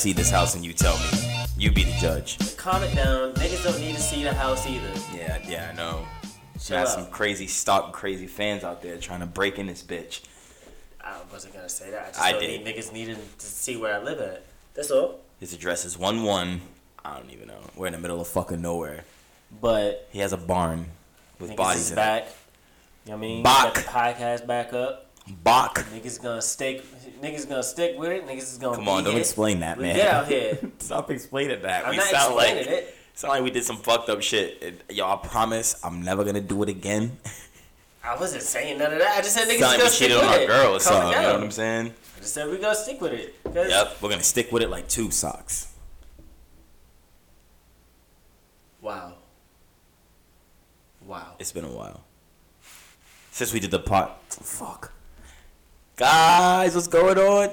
see this house and you tell me. You be the judge. Calm it down. Niggas don't need to see the house either. Yeah, yeah, I know. Chill Got some crazy stock, crazy fans out there trying to break in this bitch. I wasn't gonna say that. I just I don't did. need niggas needing to see where I live at. That's all. His address is one one. I don't even know. We're in the middle of fucking nowhere. But He has a barn with bodies in back. You know what I mean? Bach. Podcast back up. it. Bach. Niggas gonna stick. Niggas gonna stick with it. Niggas is gonna. Be. Come on, don't it. explain that, We man. Get out here. Stop explaining that. I'm we not sound like explaining it. sound like we did some fucked up shit. Yo, I promise I'm never gonna do it again. I wasn't saying none of that. I just said niggas sound like gonna we stick cheated with on our it. girl or something. You know what I'm saying? I just said we gonna stick with it. Yep, we're gonna stick with it like two socks. Wow. Wow. It's been a while since we did the pot. Fuck, guys, what's going on?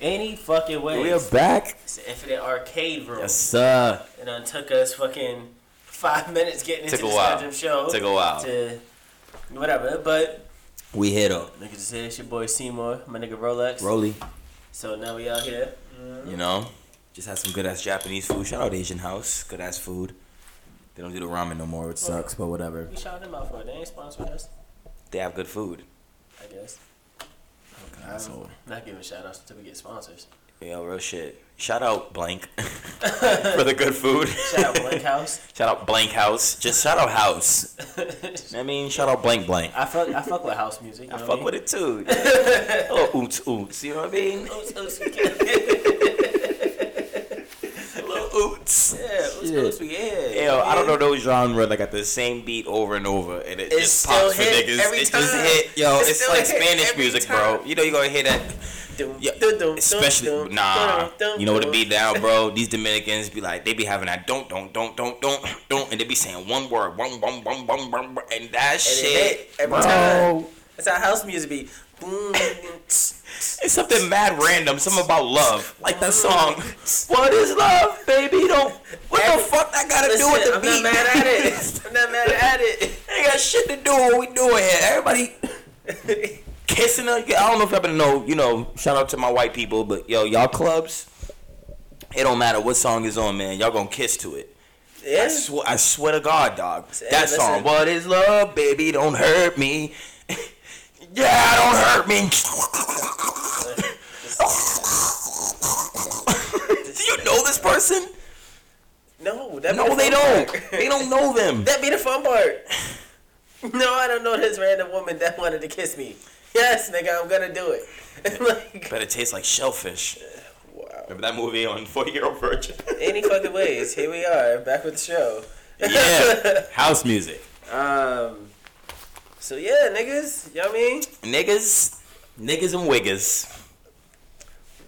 Any fucking way. We are back. It's the Infinite Arcade Room. Yes, sir. It took us fucking five minutes getting into Took a this while. goddamn show. Took a while. To whatever, but We hit up. Nigga just say it's your boy Seymour, my nigga Reauxlex. Rolly, so now we out here. Mm-hmm. you know, just had some good ass Japanese food. Shout out Asian House, good ass food. They don't do the ramen no more, which sucks, but whatever. We shout them out for it. They ain't sponsoring us, They have good food. I guess. Asshole. I'm not giving shout outs until we get sponsors. Yeah, real shit. Shout out Blank for the good food. Shout out Blank House. Shout out Blank House. Just shout out House. I mean, shout out Blank Blank. I fuck I fuck with house music. You I fuck with it too. oh, oots oots. You know what I mean? Little oots. Yeah, what's Shit. supposed to be yeah. Yo, I don't know those genre that got the same beat over and over, and it It just still pops for hit niggas. every it just hit. Yo, It it's still like Spanish music, time. bro. You know you gonna hear that. Yeah, especially nah. You know what it be now, bro? These Dominicans be like, they be having that don't don't don't don't don't don't, and they be saying one word, one one one one one, and that And it shit, hit every bro. time. That's how house music be. Boom. It's something mad random, something about love, like that mm. song. What is love, baby? Don't. What the fuck that gotta Listen, do with the I'm beat? not mad at it. I'm not mad at it. Ain't got shit to do with what we doing here. Everybody kissing her. I don't know if y'all been know. You know, shout out to my white people, but yo, y'all clubs. It don't matter what song is on, man. Y'all gonna kiss to it. I, Yeah. swear, I swear to God, dog. Hey, that listen. song, "What Is Love, Baby, Don't Hurt Me." Yeah, don't hurt me. Do you know this person? No, that No, the they don't. part. They don't know them. That be the fun part. No, I don't know this random woman that wanted to kiss me. Yes, nigga, I'm gonna do it. like, Bet it tastes like shellfish. wow. Remember that movie on Forty Year Old Virgin? Any fucking ways, here we are, back with the show. yeah, house music. Um. So yeah, niggas, you know what I mean? Niggas, niggas and wiggers.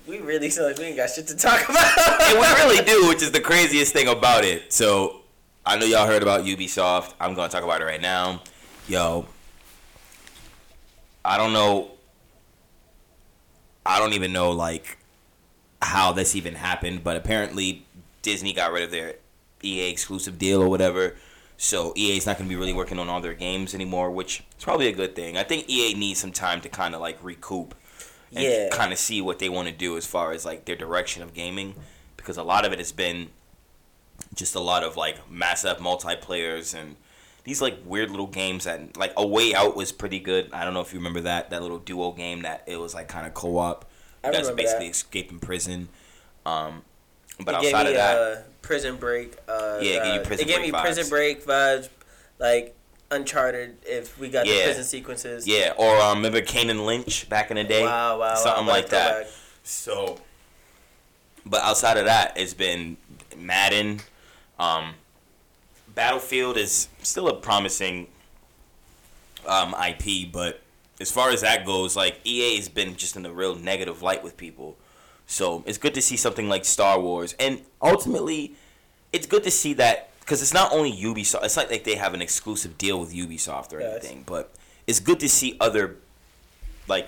We really feel like we ain't got shit to talk about. And we really do, which is the craziest thing about it. So, I know y'all heard about Ubisoft. I'm gonna talk about it right now. Yo, I don't know. I don't even know like how this even happened, but apparently Disney got rid of their EA exclusive deal or whatever. So EA's not going to be really working on all their games anymore, which is probably a good thing. I think EA needs some time to kind of like recoup and Yeah. kind of see what they want to do as far as like their direction of gaming because a lot of it has been just a lot of like massive multiplayers and these like weird little games that like a way out was pretty good i don't know if you remember that that little duo game that it was like kind of co-op I remember basically that. escaping prison um but it outside me of that uh, Prison Break. Uh, Yeah, it gave you uh, Prison it gave Break me Prison. Break vibes, like Uncharted. If we got the prison sequences. yeah or um remember Kane & Lynch back in the day Wow, wow, something wow, like that back. So, but outside of that, it's been Madden. Um, Battlefield is still a promising um, IP, but as far as that goes, like EA has been just in a real negative light with people. So it's good to see something like Star Wars, and ultimately, it's good to see that because it's not only Ubisoft. It's not like they have an exclusive deal with Ubisoft or anything, but it's good to see other like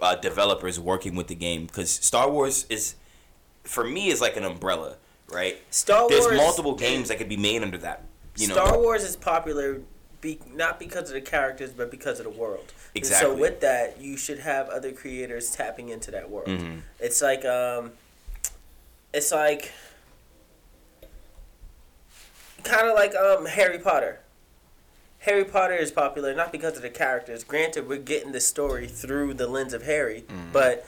uh, developers working with the game because Star Wars is, for me, is like an umbrella, right? Star There's Wars. multiple games that could be made under that. You know, Star Wars is popular, be, not because of the characters, but because of the world. And Exactly. so with that, you should have other creators tapping into that world. Mhm. It's like um, it's like kind of like um Harry Potter. Harry Potter is popular not because of the characters. Granted, we're getting the story through the lens of Harry, Mm-hmm. but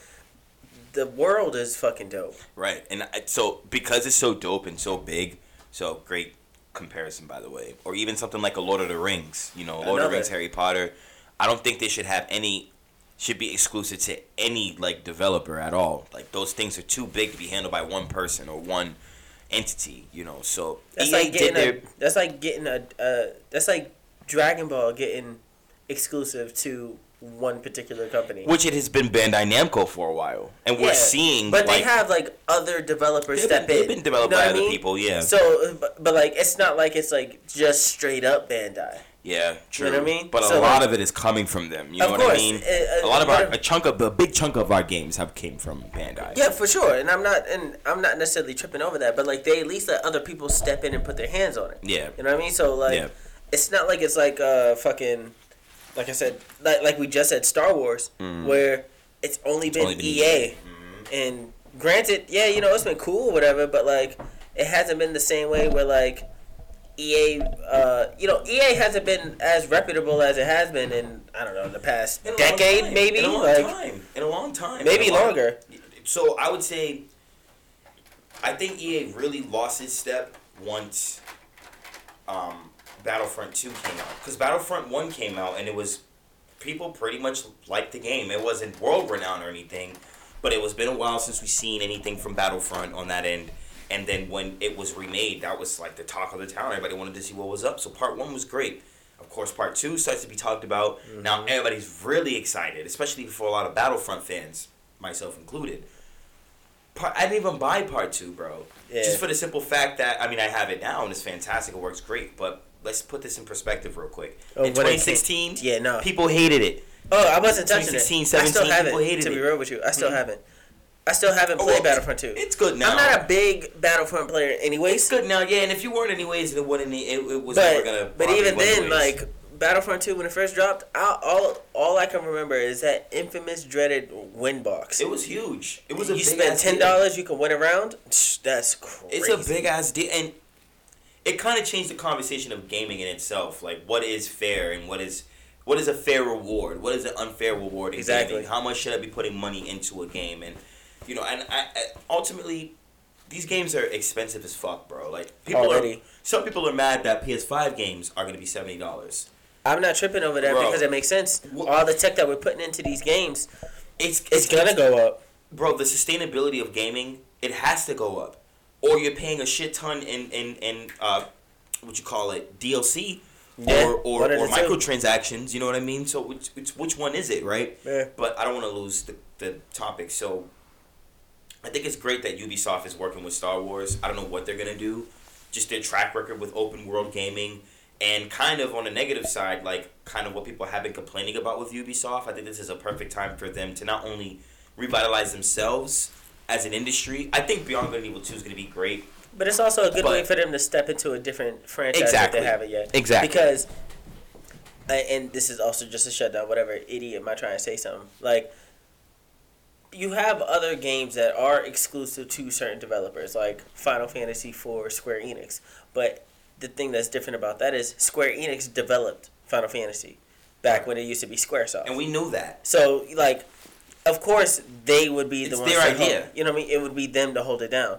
the world is fucking dope. Right, and I, so because it's so dope and so big, so great comparison by the way, or even something like a Lord of the Rings, you know, Lord of the Rings, Harry Potter. I don't think they should have any, should be exclusive to any like developer at all. Like those things are too big to be handled by one person or one entity, you know. So That's EA like getting a. That's like getting a. Uh, that's like Dragon Ball getting exclusive to one particular company. which it has been Bandai Namco for a while, and we're Yeah, seeing. but like, they have like other developers They've step been- in. they've been developed You know by other mean? people, yeah. So, but, but like it's not like it's like just straight up Bandai. Yeah, true. You know what I mean? But a lot like- of it is coming from them. You know Of what I course, mean? uh, uh, a lot of our, a chunk of the big chunk of our games have came from Bandai. Yeah, for sure. And I'm not and I'm not necessarily tripping over that, but like they at least let other people step in and put their hands on it. Yeah. You know what I mean? So like Yeah. it's not like it's like uh fucking like I said like like we just said Star Wars where it's only been, only been EA. EA. Mm-hmm. And granted, yeah, you know, it's been cool or whatever, but like it hasn't been the same way where like EA uh you know, EA hasn't been as reputable as it has been in I don't know, the past In decade time. maybe. In a long like time. In a long time. maybe long- longer. So I would say, I think EA really lost its step once um, Battlefront Two came out. Because Battlefront One came out and it was people pretty much liked the game. It wasn't world renowned or anything, but it was been a while since we've seen anything from Battlefront on that end. And then when it was remade, that was like the talk of the town. Everybody wanted to see what was up. So part one was great. Of course, part two starts to be talked about. Mm-hmm. Now everybody's really excited, especially for a lot of Battlefront fans, myself included. Part, I didn't even buy part two, bro. Yeah. Just for the simple fact that I mean I have it now and it's fantastic. It works great. But let's put this in perspective real quick. Oh, in when it 2016, Yeah, no. people hated it. Oh, I wasn't touching it. 2016, I still haven't. people hated to be real with you, I still mm-hmm. haven't. I still haven't Oh, played well, Battlefront 2. It's good now. I'm not a big Battlefront player, anyways. It's good now, yeah. And if you weren't anyways, it wouldn't. It, it was never But gonna. but even then, anyways. like Battlefront 2 when it first dropped, I, all all I can remember is that infamous dreaded win box. it was huge. It was a you spend ten dollars, you can win a round. That's crazy. It's a big ass deal, and it kind of changed the conversation of gaming in itself. Like, what is fair and what is what is a fair reward? What is an unfair reward in Exactly. gaming? How much should I be putting money into a game? And you know, and I, I ultimately. These games are expensive as fuck, bro. Like people Already. are. Some people are mad that PS5 games are gonna be seventy dollars. I'm not tripping over that Bro. because it makes sense. Wha- All the tech that we're putting into these games, It's it's gonna go up. bro, the sustainability of gaming, it has to go up. Or you're paying a shit ton in in, in uh what you call it, DLC Yeah, or or, or microtransactions, you know what I mean? So which, which which one is it, right? Yeah. But I don't want to lose the, the topic. So I think it's great that Ubisoft is working with Star Wars. I don't know what they're going to do. Just their track record with open world gaming and kind of on the negative side, like kind of what people have been complaining about with Ubisoft. I think this is a perfect time for them to not only revitalize themselves as an industry. I think Beyond Good and Evil 2 is going to be great. But it's also a good But- way for them to step into a different franchise Exactly. if they haven't yet. Exactly. Because, uh, and this is also just a shutdown. Whatever idiot am I trying to say something? Like, you have other games that are exclusive to certain developers, like Final Fantasy IV, Square Enix. But the thing that's different about that is Square Enix developed Final Fantasy back when it used to be SquareSoft. And we knew that. So like, of course they would be the It's ones. their to idea. Hold, you know what I mean? It would be them to hold it down.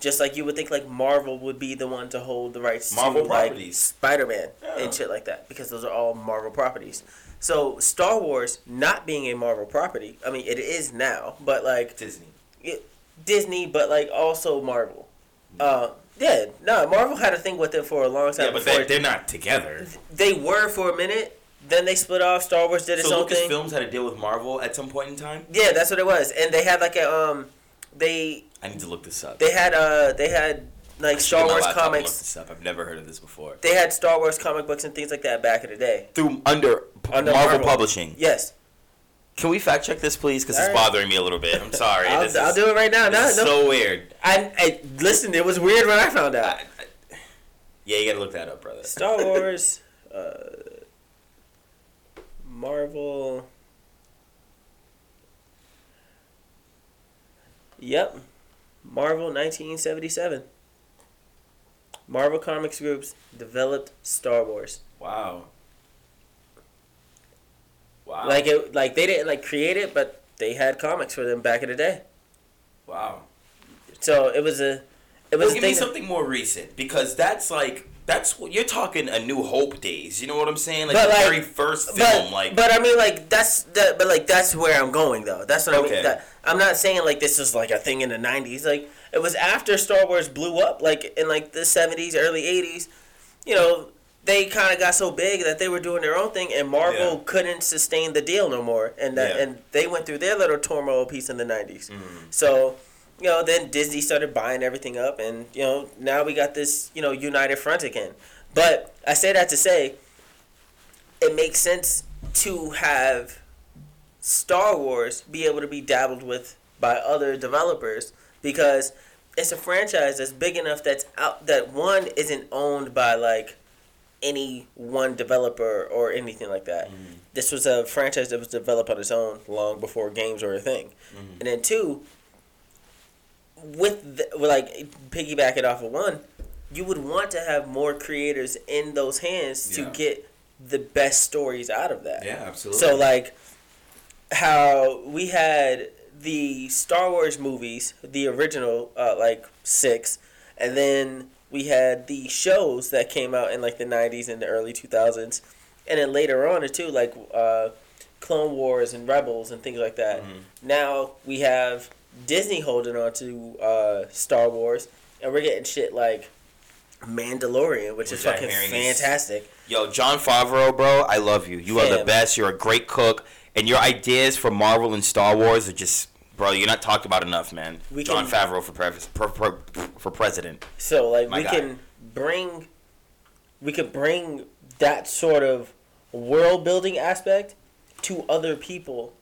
Just like you would think like Marvel would be the one to hold the rights Marvel to like properties. Spider Man Yeah. and shit like that because those are all Marvel properties. So Star Wars not being a Marvel property, I mean it is now, but like Disney. it, Disney, but like also Marvel. Uh, yeah, no, Marvel had a thing with it for a long time Yeah, but they, they're not together. they were for a minute. Then they split off. Star Wars did its So own thing. Lucasfilms had to deal with Marvel at some point in time? Yeah, that's what it was. And they had like a um, they I need to look this up. they had uh they had like Star Wars laptop and Look comics. I've never heard of this before. They had Star Wars comic books and things like that back in the day. Through under, Under Marvel, Marvel. Publishing. Yes, Can we fact check this, please? Because it's right. bothering me a little bit. I'm sorry. I'll, I'll is- do it right now. No, no. so weird. I, I listen. It was weird when I found out. I- I- yeah, you gotta look that up, brother. Star Wars, uh, Marvel. Yep, Marvel 1977. Marvel Comics Groups developed Star Wars. Wow. Wow. Like it, like they didn't like create it, but they had comics for them back in the day. wow. So it was a, it was Well, give me thing. something more recent because that's like that's what you're talking a New Hope days. You know what I'm saying? Like But, the like- very first film. but, like but I mean, like that's that. But like that's where I'm going though. That's what I Okay. mean. That, I'm not saying like this was like a thing in the '90s. Like it was after Star Wars blew up, like in like the '70s, early '80s. You know, they kind of got so big that they were doing their own thing, and Marvel Yeah. couldn't sustain the deal no more, and that Yeah. and they went through their little turmoil piece in the '90s. Mhm. So. You know, then Disney started buying everything up, and you know now we got this you know united front again. But I say that to say, it makes sense to have Star Wars be able to be dabbled with by other developers because it's a franchise that's big enough that's out that one isn't owned by like any one developer or anything like that. Mm-hmm. This was a franchise that was developed on its own long before games were a thing. Mm-hmm. And then two, with the, like piggyback it off of one, you would want to have more creators in those hands to get the best stories out of that. yeah, absolutely. So like how we had the Star Wars movies, the original uh, like 6 and then we had the shows that came out in like the 90s and the early 2000s and then later on too like uh, Clone Wars and Rebels and things like that. Mhm. Now we have Disney holding on to uh, Star Wars and we're getting shit like Mandalorian, which, is Which fucking fantastic. Yo, Jon Favreau, bro, I love you. You are the best. You're a great cook, and your ideas for Marvel and Star Wars are just, bro. You're not talked about enough, man. We Jon can- Favreau for pre- for, for, for president. So like My we guy. can bring we could bring that sort of world building aspect to other people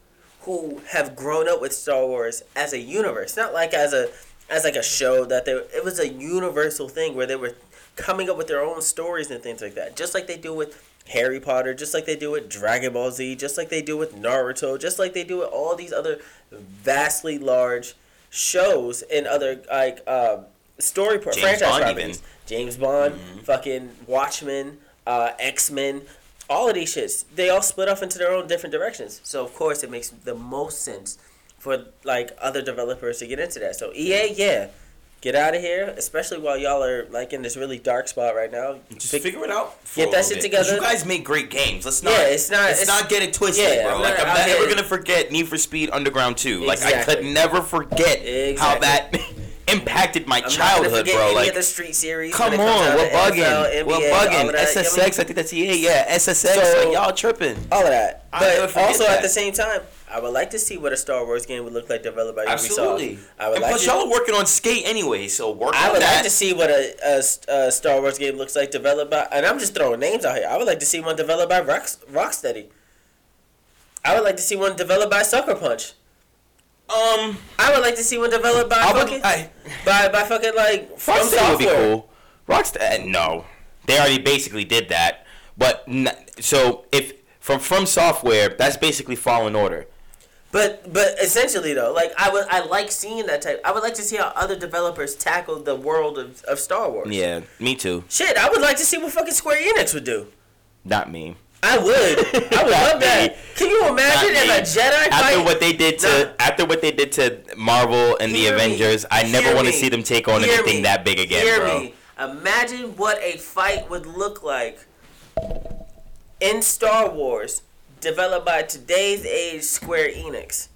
who have grown up with Star Wars as a universe, not like as a as like a show that they it was a universal thing where they were coming up with their own stories and things like that. Just like they do with Harry Potter, just like they do with Dragon Ball Z, just like they do with Naruto, just like they do with all these other vastly large shows and other like uh, story James franchise Bond properties. even. James Bond, Mhm. fucking Watchmen, uh, X Men, all of these shits. They all split off into their own different directions. So of course it makes the most sense for like other developers to get into that. So EA, yeah, get out of here, especially while y'all are like in this really dark spot right now. Just Fig- figure it out. Get that shit bit. together. You guys make great games. Let's not. Yeah, it's not- Let's it's- not get it twisted, yeah, bro. I'm like not I'm out never gonna forget Need for Speed Underground 2. Like I could never forget how that impacted my I'm childhood, bro. Like the street series. Come when it comes on, we're to NFL, bugging. We're bugging. of you know I SSX? I think that's EA. Yeah, SSX. So- like, y'all tripping. all of that. But also that. at the same time, I would like to see what a Star Wars game would look like developed by Absolutely. Ubisoft. I would and like plus, to, y'all are working on Skate anyway, so work I would that. like to see what a, a, a Star Wars game looks like developed by, and I'm just throwing names out here. I would like to see one developed by Rock, Rocksteady. I would like to see one developed by Sucker Punch. Um, I would like to see one developed by I would. fucking I, by, by fucking like from Rockstar would be cool. Rockstar, uh, no, they already basically did that. But n- so if from FromSoftware, that's basically Fallen Order. But but essentially though, like I would I like seeing that type. I would like to see how other developers tackle the world of, of Star Wars. Yeah, me too. Shit, I would like to see what fucking Square Enix would do. Not me. I would. I would love that. Can you imagine if a Jedi After fight? what they did to Nah. after what they did to Marvel and the Hear me. Avengers, I never Hear want to me. see them take on Hear anything me. that big again, Hear bro. me. Imagine what a fight would look like in Star Wars, developed by today's age Square Enix.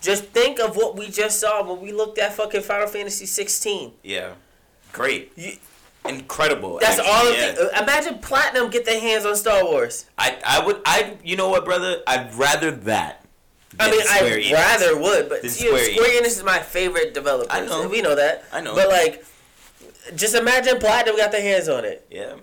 Just think of what we just saw when we looked at fucking Final Fantasy 16. Yeah, great, You, incredible. that's actually, all of yeah. the. Imagine Platinum get their hands on Star Wars. I I would I you know what, brother? I'd rather that. I mean, I Enix. rather would, but you know, Square Square Enix. Enix is my favorite developer. I know. We know that. I know. But like, just imagine Platinum got their hands on it. Yeah.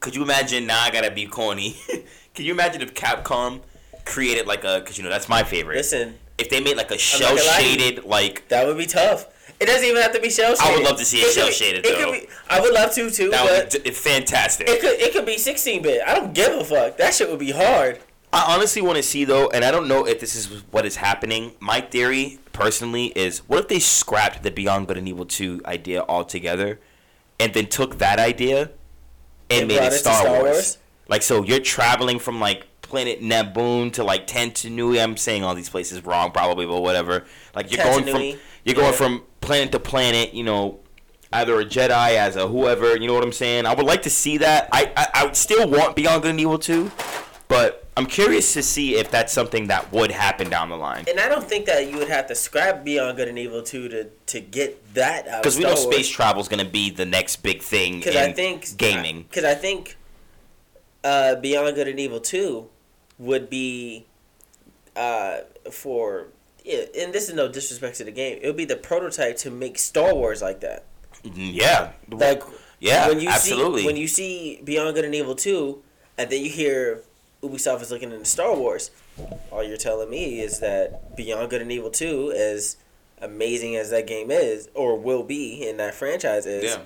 Could you imagine? Now I gotta be corny. Can you imagine if Capcom created like a because you know that's my favorite. Listen, if they made like a shell gonna lie to you. shaded like that would be tough. It doesn't even have to be shell shaded. I would love to see it It could though. be. I would love to too, that but would be fantastic. it could it could be 16 bit. I don't give a fuck. That shit would be hard. I honestly want to see though, and I don't know if this is what is happening. My theory, personally, is what if they scrapped the Beyond Good and Evil two idea altogether, and then took that idea and, And made it Star, Star Wars. Wars? Like so, you're traveling from like planet Naboo to like Tantanui. I'm saying all these places wrong, probably, but whatever. Like you're going from Tantanui, you're going yeah. from planet to planet. You know. Either a Jedi as a whoever, you know what I'm saying. I would like to see that. I I, I would still want Beyond Good and Evil 2, but I'm curious to see if that's something that would happen down the line. And I don't think that you would have to scrap Beyond Good and Evil 2 to to get that out. Because we know space travel is going to be the next big thing Because in I think gaming. Because I think uh, Beyond Good and Evil Two would be uh, for yeah, and this is no disrespect to the game. It would be the prototype to make Star Wars like that. Mm, yeah. Like yeah, when you absolutely. see when you see Beyond Good and Evil Two, and then you hear Ubisoft is looking into Star Wars. All you're telling me is that Beyond Good and Evil Two, as amazing as that game is, or will be, in that franchise is, yeah.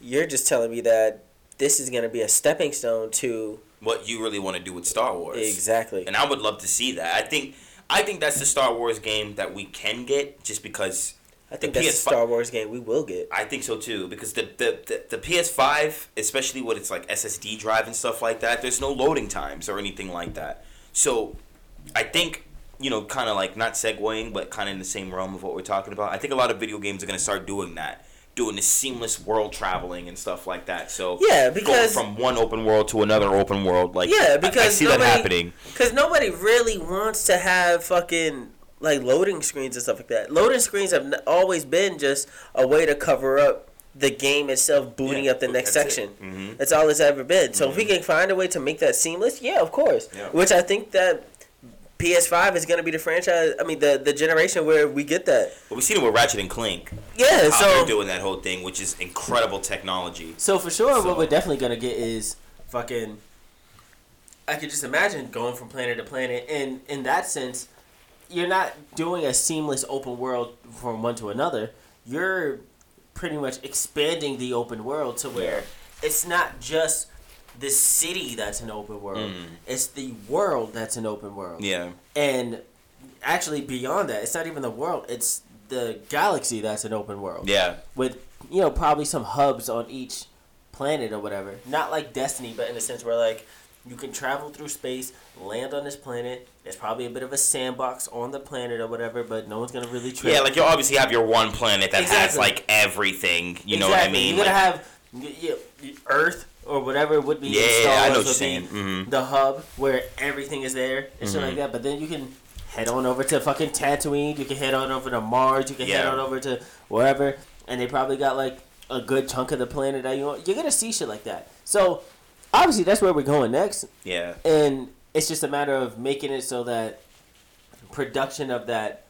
you're just telling me that this is going to be a stepping stone to What you really want to do with Star Wars. exactly. And I would love to see that. I think I think that's the Star Wars game that we can get just because I think the that's a PS5 Star Wars game we will get. I think so too because the, the, the, the PS5, especially with its like SSD drive and stuff like that, there's no loading times or anything like that. So I think you know, kind of like not segueing, but kind of in the same realm of what we're talking about. I think a lot of video games are gonna start doing that, doing the seamless world traveling and stuff like that. So Yeah, going because from one open world to another open world, like Yeah, I- I, because see that happening. Because nobody really wants to have fucking like loading screens and stuff like that. Loading screens have always been just a way to cover up the game itself, booting Yeah, up the next that's it. section. Mhm. That's all it's ever been. So if we can find a way to make that seamless, yeah, of course. Yeah. Which I think that PS5 is going to be the franchise. I mean, the the generation where we get that. But we've seen it with Ratchet and Clank. Yeah. How they're So doing that whole thing, which is incredible technology. So for sure, So- what we're definitely gonna get is fucking. I could just imagine going from planet to planet, and in that sense, you're not doing a seamless open world from one to another. You're pretty much expanding the open world to where it's not just the city that's an open world; Mm. it's the world that's an open world. Yeah. And actually, beyond that, it's not even the world; it's the galaxy that's an open world Yeah. with you know probably some hubs on each planet or whatever. Not like Destiny, but in a sense where like you can travel through space, land on this planet. There's probably a bit of a sandbox on the planet or whatever, but no one's gonna really trip. Yeah, like you obviously have your one planet that has like everything. You know what I mean? You're gonna have y- y- y- Earth or whatever it would be. Yeah, I know what you're saying. Mhm. The hub where everything is there and shit Mhm. like that. But then you can head on over to fucking Tatooine. You can head on over to Mars. You can head on over to wherever, and they probably got like a good chunk of the planet that you want. You're gonna see shit like that. So obviously that's where we're going next, yeah. and it's just a matter of making it so that production of that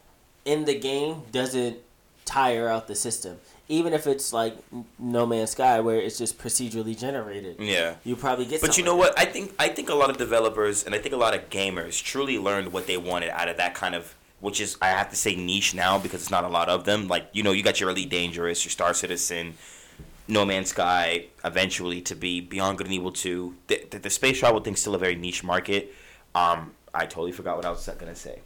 in the game doesn't tire out the system. Even if it's like No Man's Sky, where it's just procedurally generated, Yeah. you probably get. But you know like what? I think I think a lot of developers and I think a lot of gamers truly learned what they wanted out of that kind of which is I have to say niche now because it's not a lot of them. Like, you know, you got your Elite Dangerous, your Star Citizen, No Man's Sky, eventually to be Beyond Good and Evil 2. The, the, the space travel thing's still a very niche market. Um, I totally forgot what I was gonna say.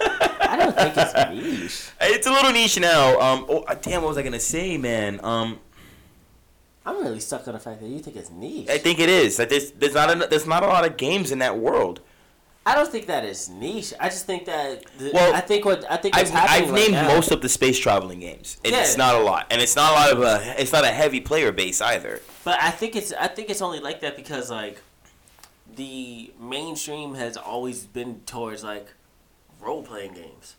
I don't think it's niche. It's a little niche now. Um, oh uh, damn, what was I gonna say, man? Um, I'm really stuck on the fact that you think it's niche. I think it is. Like, there's there's not a, there's not a lot of games in that world. I don't think that is niche. I just think that. The, Well, I think what I think I've, happening I've right named now- most of the space traveling games. It's Yeah. not a lot, and it's not a lot of a. It's not a heavy player base either. But I think it's I think it's only like that because like the mainstream has always been towards like role playing games.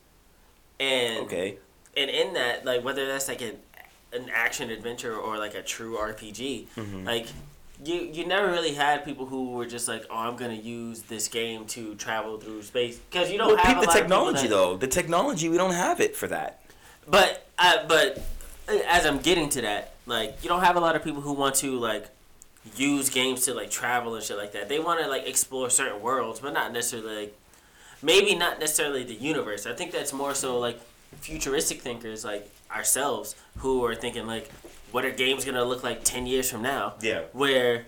And Okay. and in that, like whether that's like an an action adventure or like a true RPG, Mhm. like you you never really had people who were just like, oh, I'm gonna use this game to travel through space because you don't Well, have the technology that- though. The technology we don't have it for that. But uh, but uh, as I'm getting to that, like you don't have a lot of people who want to like use games to like travel and shit like that. They want to like explore certain worlds, but not necessarily like maybe not necessarily the universe. I think that's more so like futuristic thinkers like ourselves who are thinking like, what are games gonna look like ten years from now? Yeah. Where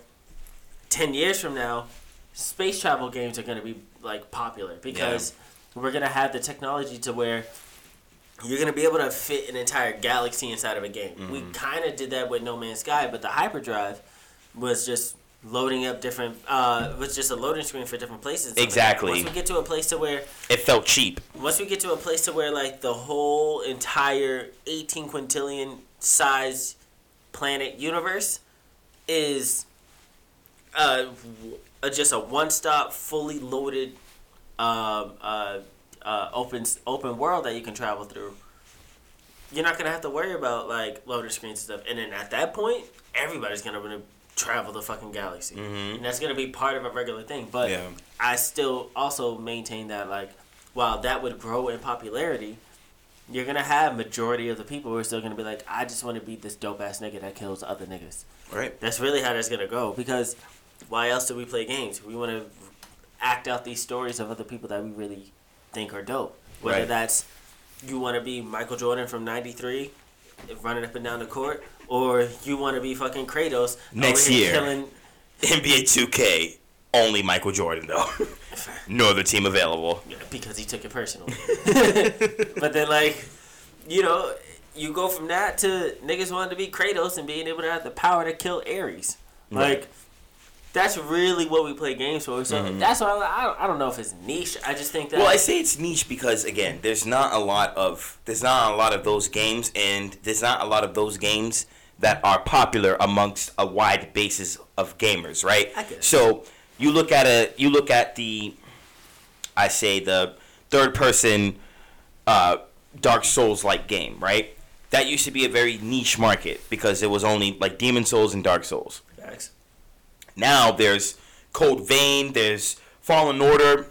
ten years from now, space travel games are gonna be like popular because we're gonna have the technology to where you're gonna be able to fit an entire galaxy inside of a game. We Mm-hmm. kind of did that with No Man's Sky, but the hyperdrive was just loading up different. Uh, was just a loading screen for different places. like. Exactly. Once we get to a place to where, It felt cheap. once we get to a place to where like the whole entire 18 quintillion size planet universe is uh, uh, just a one stop, fully loaded, um, uh, uh, open open world that you can travel through. You're not gonna have to worry about like loading screens and stuff. And then at that point, everybody's gonna want to travel the fucking galaxy, mm-hmm. and that's gonna be part of a regular thing. But Yeah. I still also maintain that like while that would grow in popularity, you're gonna have majority of the people who are still gonna be like, I just want to be this dope ass nigga that kills other niggas. Right. That's really how that's gonna go because why else do we play games? We want to act out these stories of other people that we really think are dope. Whether Right. that's you want to be Michael Jordan from '93, running up and down the court, or you want to be fucking Kratos Next year. killing. NBA 2K, only Michael Jordan though. no other team available. because he took it personally. but then, like, you know, you go from that to niggas wanting to be Kratos and being able to have the power to kill Ares. Like, Right. that's really what we play games for. So mm-hmm. that's why I, I, I don't know if it's niche. I just think that. Well, I say it's niche because again, there's not a lot of there's not a lot of those games, and there's not a lot of those games that are popular amongst a wide basis of gamers, right? I guess. So you look at a you look at the, I say the third person, uh, Dark Souls like game, right? That used to be a very niche market because it was only like Demon Souls and Dark Souls. Facts. Now there's Code Vein, there's Fallen Order.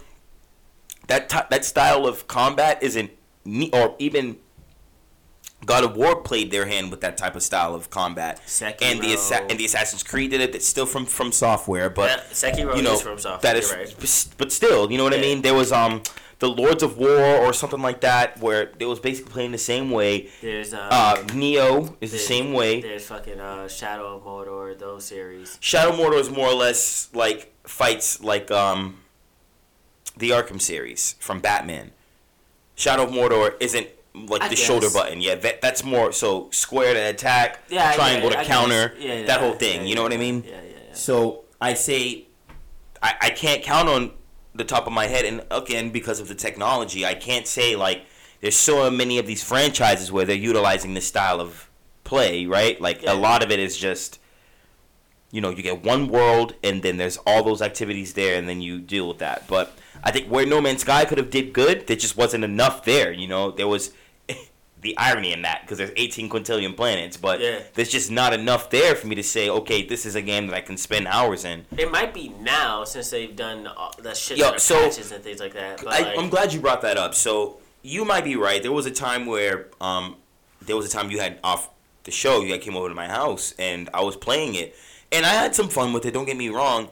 That t- that style of combat isn't ne- or even God of War played their hand with that type of style of combat. Sekiro. And the Assa- and the Assassin's Creed did it. It's still from FromSoftware, but Yeah, Sekiro you know is FromSoftware. that is right. but- still, you know what I mean? There was um the Lords of War or something like that where it was basically playing the same way. There's um, Uh, Nioh is the same way. There's fucking uh, Shadow of Mordor. Those series. Shadow Mordor is more or less like fights like um the Arkham series from Batman. Shadow of Mordor isn't like I the guess. shoulder button. Yeah, that, that's more so square to attack, Yeah, triangle yeah, to I counter, Yeah, yeah, that whole thing. yeah, you know what I mean? Yeah, yeah, yeah. So I say I, I can't count on the top of my head and again because of the technology, I can't say like there's so many of these franchises where they're utilizing this style of play, right? Like Yeah. a lot of it is just you know, you get one world and then there's all those activities there and then you deal with that. But I think where No Man's Sky could have did good, there just wasn't enough there, you know. There was the irony in that because there's 18 quintillion planets, but Yeah. there's just not enough there for me to say, okay, this is a game that I can spend hours in. It might be now since they've done all the shit Yo, so- patches and things like that. But I, like, I'm glad you brought that up. So you might be right. There was a time where um, there was a time you had off the show. You had came over to my house and I was playing it, and I had some fun with it. Don't get me wrong.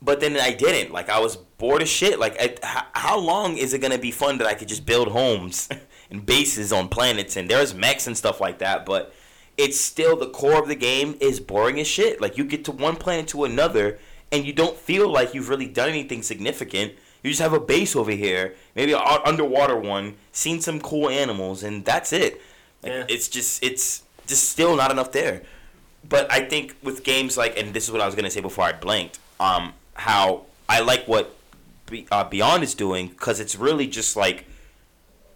But then I didn't. Like I was bored as shit. Like I, h- how long is it gonna be fun that I could just build homes and bases on planets and there's mechs and stuff like that? But it's still the core of the game is boring as shit. Like you get to one planet to another and you don't feel like you've really done anything significant. You just have a base over here, maybe an underwater one, seen some cool animals, and that's it. Like, Yeah. It's just it's just still not enough there. But I think with games like, and this is what I was gonna say before I blanked, um, how I like what uh, Beyond is doing because it's really just like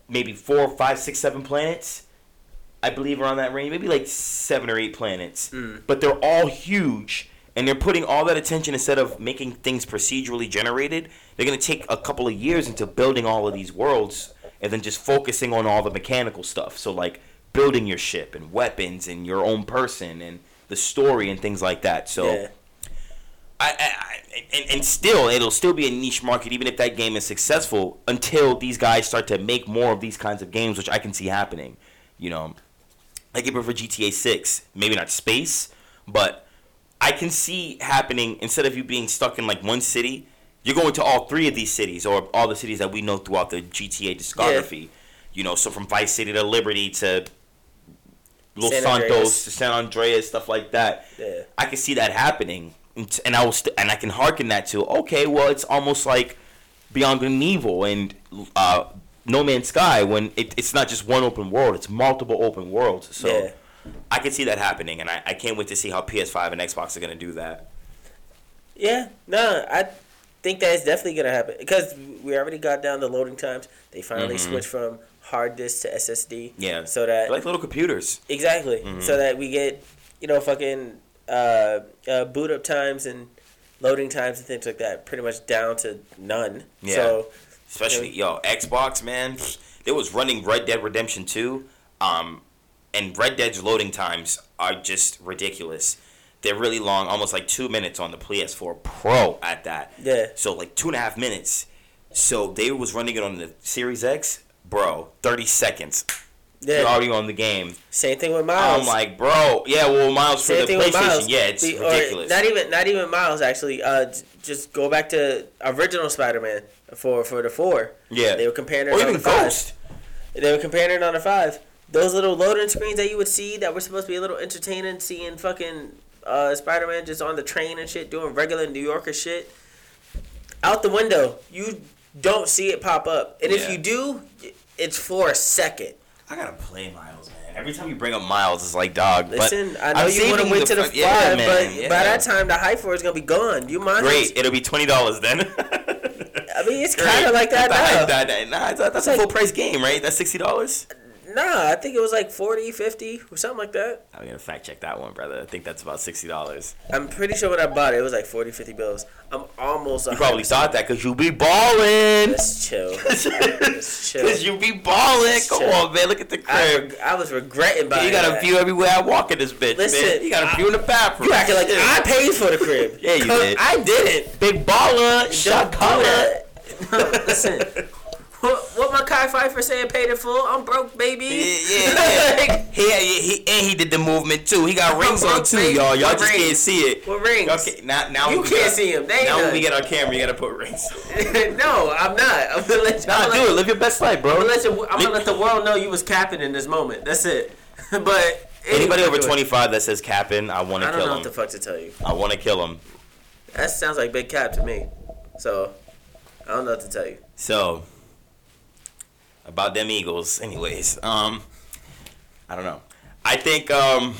maybe four, five, six, seven planets. I believe around that range, maybe like seven or eight planets. Mm. But they're all huge, and they're putting all that attention instead of making things procedurally generated. They're gonna take a couple of years into building all of these worlds, and then just focusing on all the mechanical stuff. So like building your ship and weapons and your own person and the story and things like that. So. yeah. I, I, and, and still it'll still be a niche market even if that game is successful until these guys start to make more of these kinds of games which I can see happening you know like even for GTA 6 maybe not space but I can see happening instead of you being stuck in like one city You're going to all three of these cities, or all the cities that we know throughout the GTA discography. You know, so from Vice City to Liberty to Los San Santos Andreas. to San Andreas, stuff like that. Yeah. I can see that happening, and I was, and I can hearken that to okay, well, it's almost like Beyond Good and Evil and uh, No Man's Sky when it, it's not just one open world; it's multiple open worlds. So Yeah. I can see that happening, and I, I can't wait to see how PS5 and Xbox are gonna do that. Yeah, no, I think that is definitely gonna happen because we already got down the loading times. They finally Mhm. switched from hard disk to SSD. Yeah, So that They're like little computers. exactly, Mhm. so that we get you know fucking uh, uh, boot up times and loading times and things like that pretty much down to none. Yeah. So Especially yo Xbox man, it was running Red Dead Redemption 2, um, and Red Dead's loading times are just ridiculous. They're really long, almost like two minutes on the PS4 Pro at that. yeah, So like two and a half minutes. So they was running it on the Series X, bro. Thirty seconds. You're already on the game. Same thing with Miles. I'm like, bro, yeah, well, Miles for the PlayStation, yeah, it's The- ridiculous. Not even not even Miles actually. Uh, just go back to original Spider-Man for for the four. yeah, They were comparing it or on even the five. They were comparing it on the five. Those little loading screens that you would see that were supposed to be a little entertaining, seeing fucking uh, Spider Man just on the train and shit, doing regular New Yorker shit. Out the window, you don't see it pop up, and if you do, it's for a second. I gotta play Miles, man. Every time you bring up Miles, it's like dog. Listen, but I know I'm you want to saving wait to the fu- five, yeah, man, but yeah. by that time the hype for is gonna be gone. You mind? great, it'll be twenty dollars then. I mean, it's kind of like that now. That, that, nah, that's, that's a like- full price game, right? That's sixty dollars. Nah, I think it was like 40, 50, or something like that. I'm gonna fact check that one, brother. I think that's about sixty dollars. I'm pretty sure when I bought it, it was like 40, 50 bills. I'm almost. You probably 100%. thought that because you be balling. Let's chill. Let's chill. Because you be balling. Come Chill. on, man. Look at the I, crib. reg- I was regretting buying You got a view everywhere I walk in this bitch, Listen, man. You got a I- view in the bathroom. You acting like I paid for the crib. Yeah, you did. I did it. Big baller, shot caller. that. No, listen. What, what my Kai Pfeiffer saying paid it full? I'm broke, baby. Yeah, yeah, yeah. he, he, he, and he did the movement too. He got rings on too, Baby, y'all. Y'all what just can't see it. What rings? Y'all can't, now, now You can't got- see him. They Now when we get on camera, you gotta put rings. no, I'm not. I'm gonna let you. nah, I'm do let, it. Live your best life, bro. I'm gonna let, you, I'm gonna let the world know you was capping in this moment. That's it. but Anybody over anyway, 25 that says capping, I want to kill him. I don't know kill what the fuck to tell you. I want to kill him. That sounds like big cap to me. So I don't know what to tell you. So, about them Eagles, anyways. Um, I don't know. I think um,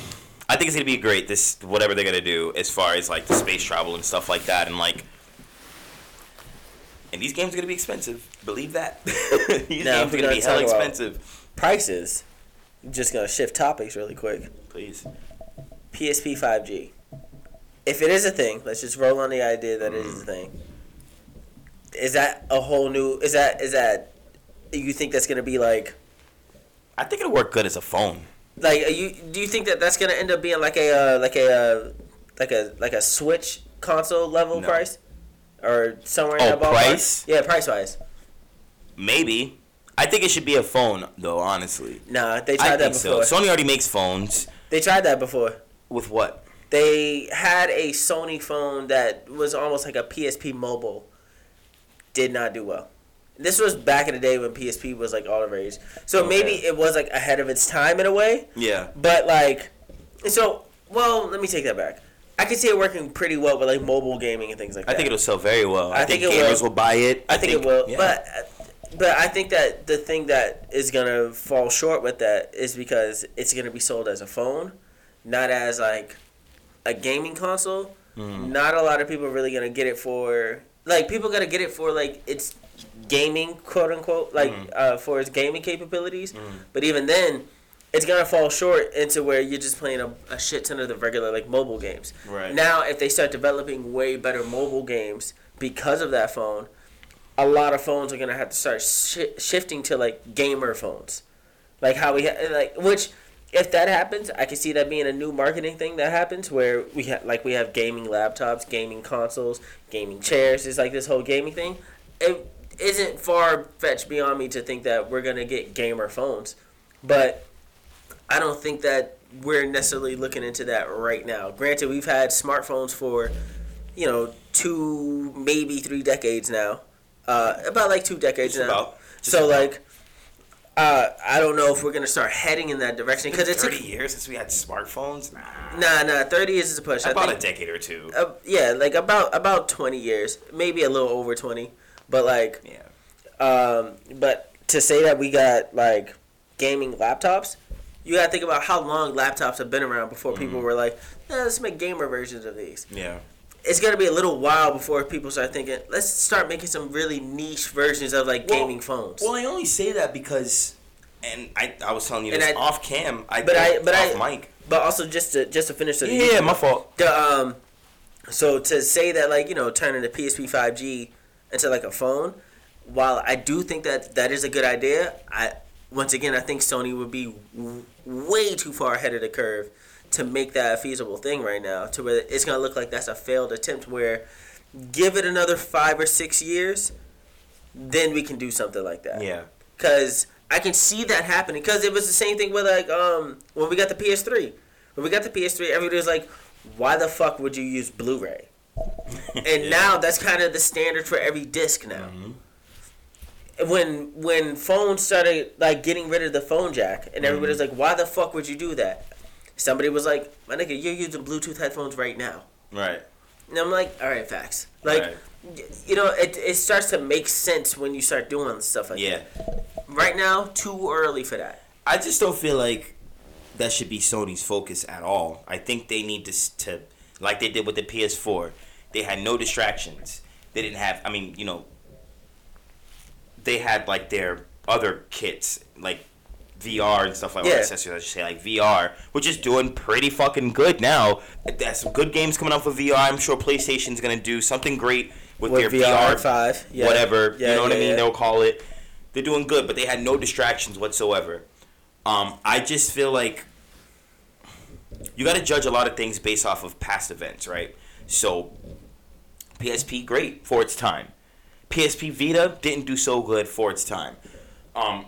I think it's gonna be great. This whatever they're gonna do as far as like the space travel and stuff like that, and like. And these games are gonna be expensive. Believe that. these Now, games are gonna be hell expensive. Prices. Just gonna shift topics really quick. Please. PSP 5G. If it is a thing, let's just roll on the idea that it is Mm. a thing. Is that a whole new? Is that is that? You think that's gonna be like I think it'll work good as a phone. like are you? Do you think that that's gonna end up being like a uh, like a uh, like a like a Switch console level No. price, or somewhere in Oh, that ballpark? price? Yeah, price wise. Maybe. I think it should be a phone, though. Honestly, Nah, they I tried that think before. so. Sony already makes phones. They tried that before. With what? They had a Sony phone that was almost like a PSP mobile. Did not do well. This was back in the day when PSP was like all the rage. So maybe it was like ahead of its time in a way. Yeah. But like, so well, let me take that back. I can see it working pretty well with like mobile gaming and things like that. I think it'll sell very well. I, I think, think it gamers will. will. buy it. I think, it will, yeah. but but I think that the thing that is gonna fall short with that is because it's gonna be sold as a phone, not as like a gaming console. Mhm. Not a lot of people are really gonna get it for like people gonna get it for like its gaming quote unquote like Mhm. uh, for its gaming capabilities. Mhm. But even then, it's gonna fall short into where you're just playing a, a shit ton of the regular like mobile games. Right. Now, if they start developing way better mobile games because of that phone, a lot of phones are gonna have to start shi shifting to like gamer phones, like how we ha- like which. If that happens, I can see that being a new marketing thing that happens where we have like we have gaming laptops, gaming consoles, gaming chairs. It's like this whole gaming thing. It isn't far fetched beyond me to think that we're gonna get gamer phones, but I don't think that we're necessarily looking into that right now. Granted, we've had smartphones for you know, two maybe three decades now. Uh, about like two decades Just now. about. So about. like, uh, I don't know if we're gonna start heading in that direction because it's thirty a, years since we had smartphones. Nah, nah nah thirty years is a push. I about think, a decade or two. uh, yeah, like about about twenty years, maybe a little over twenty, but like yeah, Um, but to say that we got like gaming laptops, you gotta think about how long laptops have been around before people Mm-hmm. were like, eh, let's make gamer versions of these. yeah. It's gonna be a little while before people start thinking, let's start making some really niche versions of like Well- gaming phones. Well, I only say that because, and I, I was telling you And this I- off cam. I but I- but off I- mic. but also just to just to finish the Yeah, my fault. the um, so to say that like you know turning the PSP five G into like a phone, while I do think that that is a good idea, I once again I think Sony would be w- way too far ahead of the curve to make that a feasible thing right now. To where it's gonna look like that's a failed attempt. Where give it another five or six years, then we can do something like that. Yeah. Cause I can see that happening. Cause it was the same thing with like um when we got the PS3. When we got the PS3, everybody was like, "Why the fuck would you use Blu-ray?" And now that's kind of the standard for every disc now. Mm-hmm. When when phones started like getting rid of the phone jack, and everybody was mm-hmm. like, "Why the fuck would you do that?" Somebody was like, "My nigga, you're using Bluetooth headphones right now." Right. And I'm like, "All right, facts." Like, Right. y- you know, it it starts to make sense when you start doing stuff like Yeah. that. Right now, too early for that. I just don't feel like that should be Sony's focus at all. I think they need to, to like they did with the PS4. They had no distractions. They didn't have. I mean, you know, they had like their other kits, like VR and stuff like Yeah. that. Accessories, I should say, like VR, which is doing pretty fucking good now. There's some good games coming out for VR. I'm sure PlayStation's gonna do something great with, With their VR VR, five, yeah. whatever. Yeah, you know what I mean? They'll call it. They're doing good, but they had no distractions whatsoever. Um, I just feel like you got to judge a lot of things based off of past events, right? So, PSP great for its time. PSP Vita didn't do so good for its time. Um,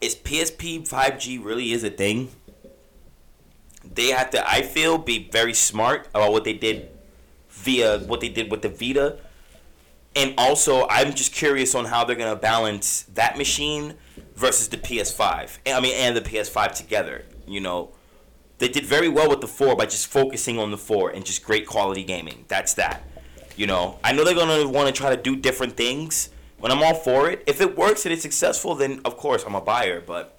is PSP 5G really is a thing? They have to, I feel, be very smart about what they did via what they did with the Vita. And also, I'm just curious on how they're gonna balance that machine versus the PS5. I mean, and the PS5 together. You know, they did very well with the four by just focusing on the four and just great quality gaming. That's that. You know, I know they're gonna want to try to do different things. When I'm all for it, if it works and it's successful, then of course I'm a buyer. But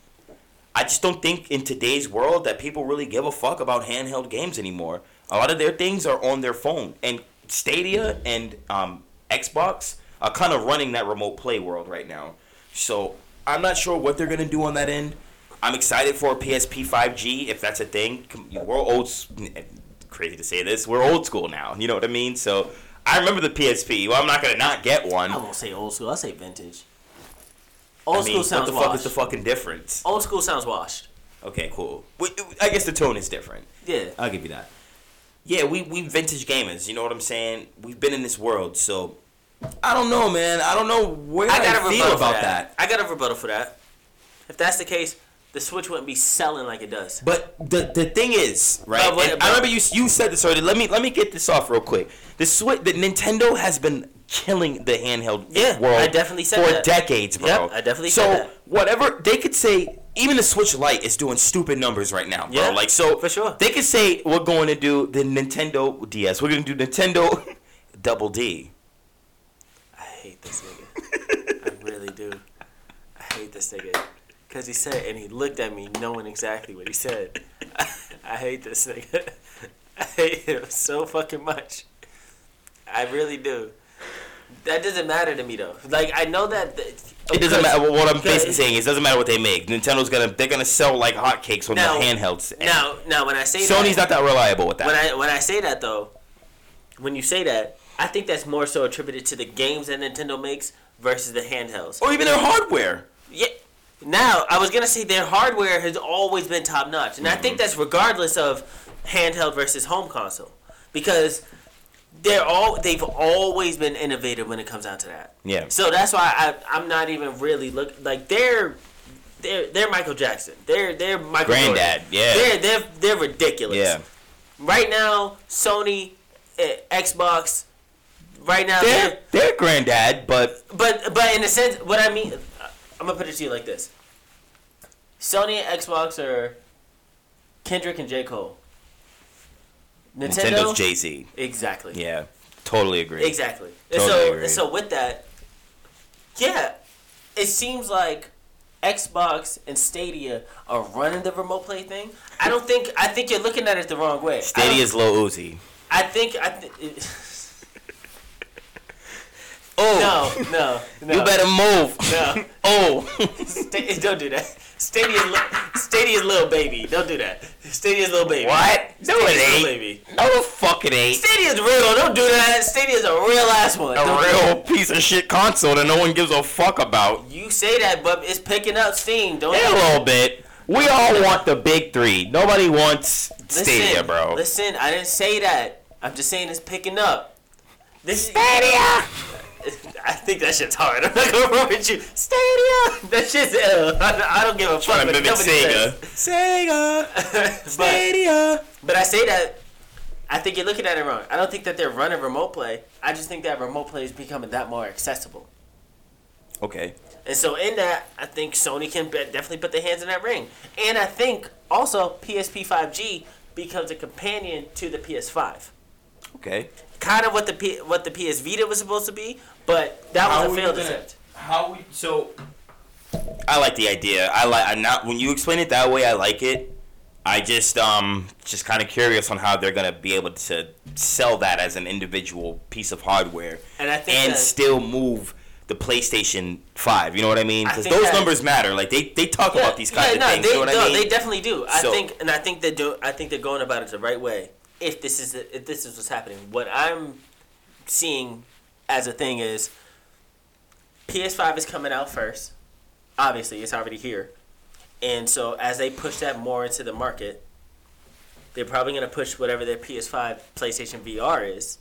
I just don't think in today's world that people really give a fuck about handheld games anymore. A lot of their things are on their phone, and Stadia and um, Xbox are kind of running that remote play world right now. So I'm not sure what they're gonna do on that end. I'm excited for a PSP 5G if that's a thing. We're old. Crazy to say this, we're old school now. You know what I mean? So I remember the PSP. Well, I'm not gonna not get one. I won't say old school. I'll say vintage. Old I mean, school sounds what the fuck is the fucking difference? Old school sounds washed. Okay, cool. I guess the tone is different. Yeah. I'll give you that. Yeah, we we vintage gamers. You know what I'm saying? We've been in this world, so I don't know, man. I don't know where I, I got a feel about that. that. I got a rebuttal for that. If that's the case, the Switch wouldn't be selling like it does. But the the thing is, right? But but- I remember you you said this already. Let me let me get this off real quick. The Switch, the Nintendo has been killing the handheld Yeah, world. I definitely said for that. decades, bro. Yep, I definitely so said that. whatever they could say. Even the Switch Lite is doing stupid numbers right now, bro. Yeah, like so, for sure. They could say we're going to do the Nintendo DS. We're going to do Nintendo Double D. I hate this nigga. I really do. I hate this nigga. Because he said, and he looked at me knowing exactly what he said. I hate this nigga. I hate him so fucking much. I really do. That doesn't matter to me though. Like I know that. th- It doesn't matter. What I'm basically saying is, it doesn't matter what they make. Nintendo's gonna they're gonna sell like hotcakes on Now- the handhelds. And Now, now when I say Sony's that, not that reliable with that. when I when I say that though, when you say that, I think that's more so attributed to the games that Nintendo makes versus the handhelds. or even their hardware. Yeah. Now, I was gonna say their hardware has always been top notch, and I think Mm-hmm. that's regardless of handheld versus home console, because they're all they've always been innovative when it comes down to that. Yeah. So that's why I I'm not even really look like they're they're they're Michael Jackson. They're they're Michael Granddad, Jordan. yeah. They're they're they're ridiculous. Yeah. Right now, Sony eh, Xbox right now. They're they're granddad, but But but in a sense, what I mean, I'm gonna put it to you like this: Sony and Xbox are Kendrick and J Cole. Nintendo, Nintendo's Jay Z. exactly. Yeah, totally agree. Exactly. And Totally so agree. and so with that, yeah, it seems like Xbox and Stadia are running the remote play thing. I don't think I think you're looking at it the wrong way. Stadia's Lil Uzi. I think I th- Oh, no no no. you better move. no. Oh, don't do that. Stadia's li- Stadia's little baby. Don't do that. Stadia's little baby. what? No, Stadia's it little ain't. baby. No, the fuck it ain't. Stadia's real. Don't do that. Stadia's a real ass one. A Don't real piece of shit console that no one gives a fuck about. You say that, but it's picking up steam. Don't Yeah, a little bit. We all want the big three. Nobody wants Listen, Stadia, bro. Listen, I didn't say that. I'm just saying it's picking up. This Stadia. I think that shit's hard. I'm not gonna run with you. Stadia. That shit's ill. I, I don't give a fuck. Trying to what mimic nobody Sega. Sega. says. but, but I say that. I think you're looking at it wrong. I don't think that they're running remote play. I just think that remote play is becoming that more accessible. Okay. And so in that, I think Sony can be- definitely put their hands in that ring. And I think also PSP 5G becomes a companion to the PS5. Okay. Kind of what the P- what the PS Vita was supposed to be, but that How was a failed gonna- attempt. How we so? I like the idea. I like. I not when you explain it that way. I like it. I just um just kind of curious on how they're gonna be able to sell that as an individual piece of hardware And I think and that- still move the PlayStation Five. You know what I mean? Because those that- numbers matter. Like they, they talk about these kinds no, of things. They, you know what no, I mean? they definitely do. I So- think, and I think they do. I think they're going about it the right way. If this is if this is what's happening, what I'm seeing as a thing is PS5 is coming out first. Obviously, it's already here, and so as they push that more into the market, they're probably going to push whatever their PS5 PlayStation VR is.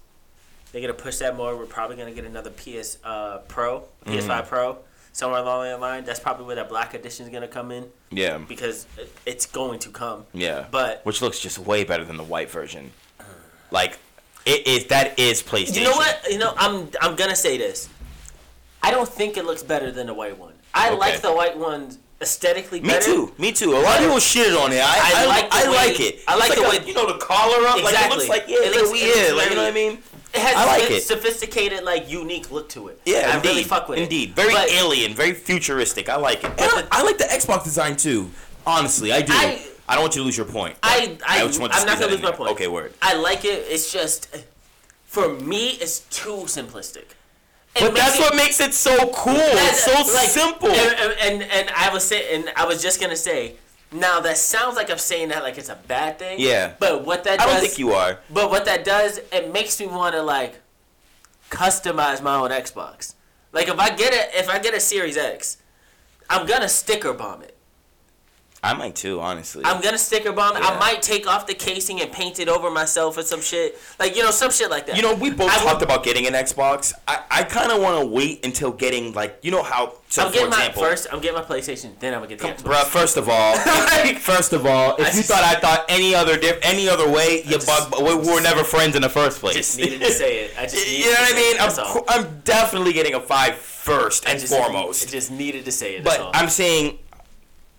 They're going to push that more. We're probably going to get another PS uh, Pro, PS5 Mm-hmm. Pro, somewhere along that line. That's probably where that black edition is going to come in yeah. because it's going to come. Yeah. But which looks just way better than the white version. Like it is that is PlayStation. you know what? You know, I'm I'm gonna say this. I don't think it looks better than the white one. I Okay. like the white one aesthetically better. Me better. too. Me too. A lot of people shitted on it. I, I I, like I way- like it. I like It's the a- way- you know the collar up. Like it looks like yeah, It it looks- looks, it looks like you know what I mean. It has I like a it. sophisticated, like unique look to it. Yeah, I indeed. really fuck with it. Indeed, very But alien, very futuristic. I like it. But I, I like the Xbox design too. Honestly, I do. I- I, don't want you to lose your point. I, I, I just want to I'm not gonna lose my point. Okay, word. I like it. It's just, for me, it's too simplistic. It But that's it- what makes it so cool. It's so like, simple. And, and, and and I was say, and I was just gonna say, now that sounds like I'm saying that like it's a bad thing. Yeah. But what that does, I don't think you are. But what that does, it makes me want to like customize my own Xbox. Like if I get it, if I get a Series X, I'm gonna sticker bomb it. I might too, honestly. I'm gonna sticker bomb it. I might take off the casing and paint it over myself or some shit. Like you know some shit like that. You know, we both I talked about getting an Xbox. I, I kind of want to wait until getting like you know how. So I'm for getting example, my first. I'm getting my PlayStation. Then I'm gonna get the Xbox. Bruh, first of all, first of all, if I you just- thought I thought any other diff- any other way, you just- bug. We we were never friends in the first place. Just needed to say it. I just you know what I mean? it, that's all. I'm, I'm definitely getting a five first and just, foremost. I just needed to say it. But. I'm saying,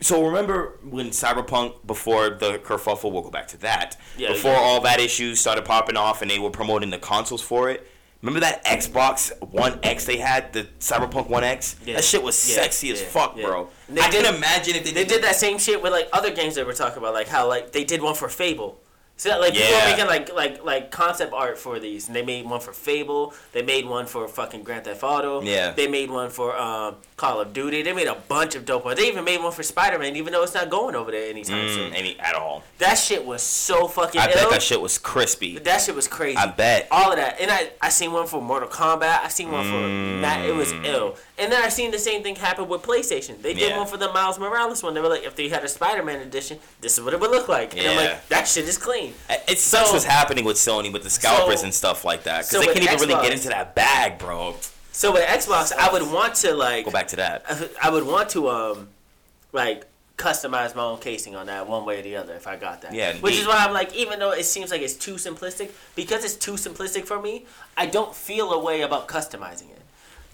so remember when Cyberpunk before the kerfuffle? We'll go back to that. Yeah, before yeah. all that issues started popping off and they were promoting the consoles for it. Remember that Xbox One X they had, the Cyberpunk One X? Yeah. That shit was sexy as fuck, bro. They I did- can imagine if they, They did that same shit with like other games that we're talking about, like how like they did one for Fable. So like people Yeah. were making like like like concept art for these, and they made one for Fable. They made one for fucking Grand Theft Auto. Yeah. They made one for um, Call of Duty. They made a bunch of dope ones. They even made one for Spider Man, even though it's not going over there anytime Mm, soon. any at all. That shit was so fucking. I bet that shit was crispy. That shit was crazy. I bet. all of that, and I I seen one for Mortal Kombat. I seen one for Matt. It was ill, and then I seen the same thing happen with PlayStation. They did Yeah. one for the Miles Morales one. They were like, if they had a Spider-Man edition, this is what it would look like. And I'm Yeah. like, that shit is clean. It sucks So- what's happening with Sony with the scalpers So- and stuff like that because so they can't even really get into that bag, bro. So with Xbox, I would want to like, Go back to that. I would want to um, like customize my own casing on that one way or the other if I got that. Yeah, Which is why I'm like, even though it seems like it's too simplistic, because it's too simplistic for me, I don't feel a way about customizing it.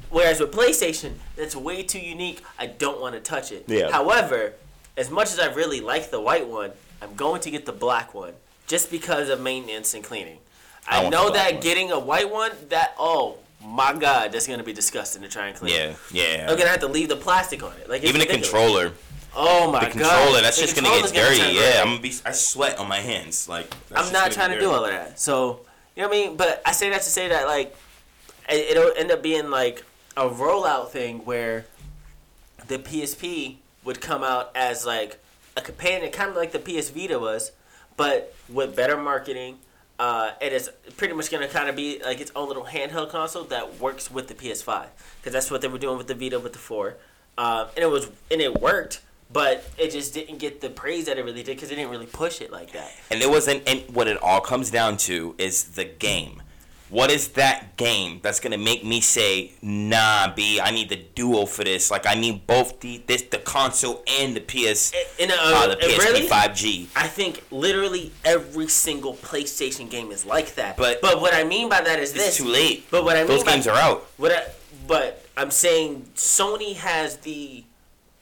Whereas with PlayStation, that's way too unique. I don't want to touch it. Yeah. However, as much as I really like the white one, I'm going to get the black one just because of maintenance and cleaning. I I, know that getting a white one, that oh my god, that's gonna be disgusting to try and clean. Yeah, yeah. I'm gonna have to leave the plastic on it. Like Even the ridiculous. controller, Oh my the god. controller, that's The just gonna get dirty. turn yeah. I'm gonna be. I sweat on my hands. Like that's I'm not trying to do all of that. So you know what I mean. But I say that to say that like it, it'll end up being like a rollout thing where the PSP would come out as like a companion, kind of like the PS Vita was, but with better marketing. Uh, it's pretty much gonna kind of be like its own little handheld console that works with the PS5 because that's what they were doing with the Vita with the four, uh, and it was and it worked, but it just didn't get the praise that it really did because it didn't really push it like that. And it wasn't. And what it all comes down to is the game. What is that game that's gonna make me say, "Nah, B, I need the duo for this. Like, I need both the this the console and the ps in a, uh, the PSP really, 5g i think literally every single PlayStation game is like that. But- but what I mean by that is It's this. too late. But what I mean Those by, games are out. What I, but I'm saying Sony has the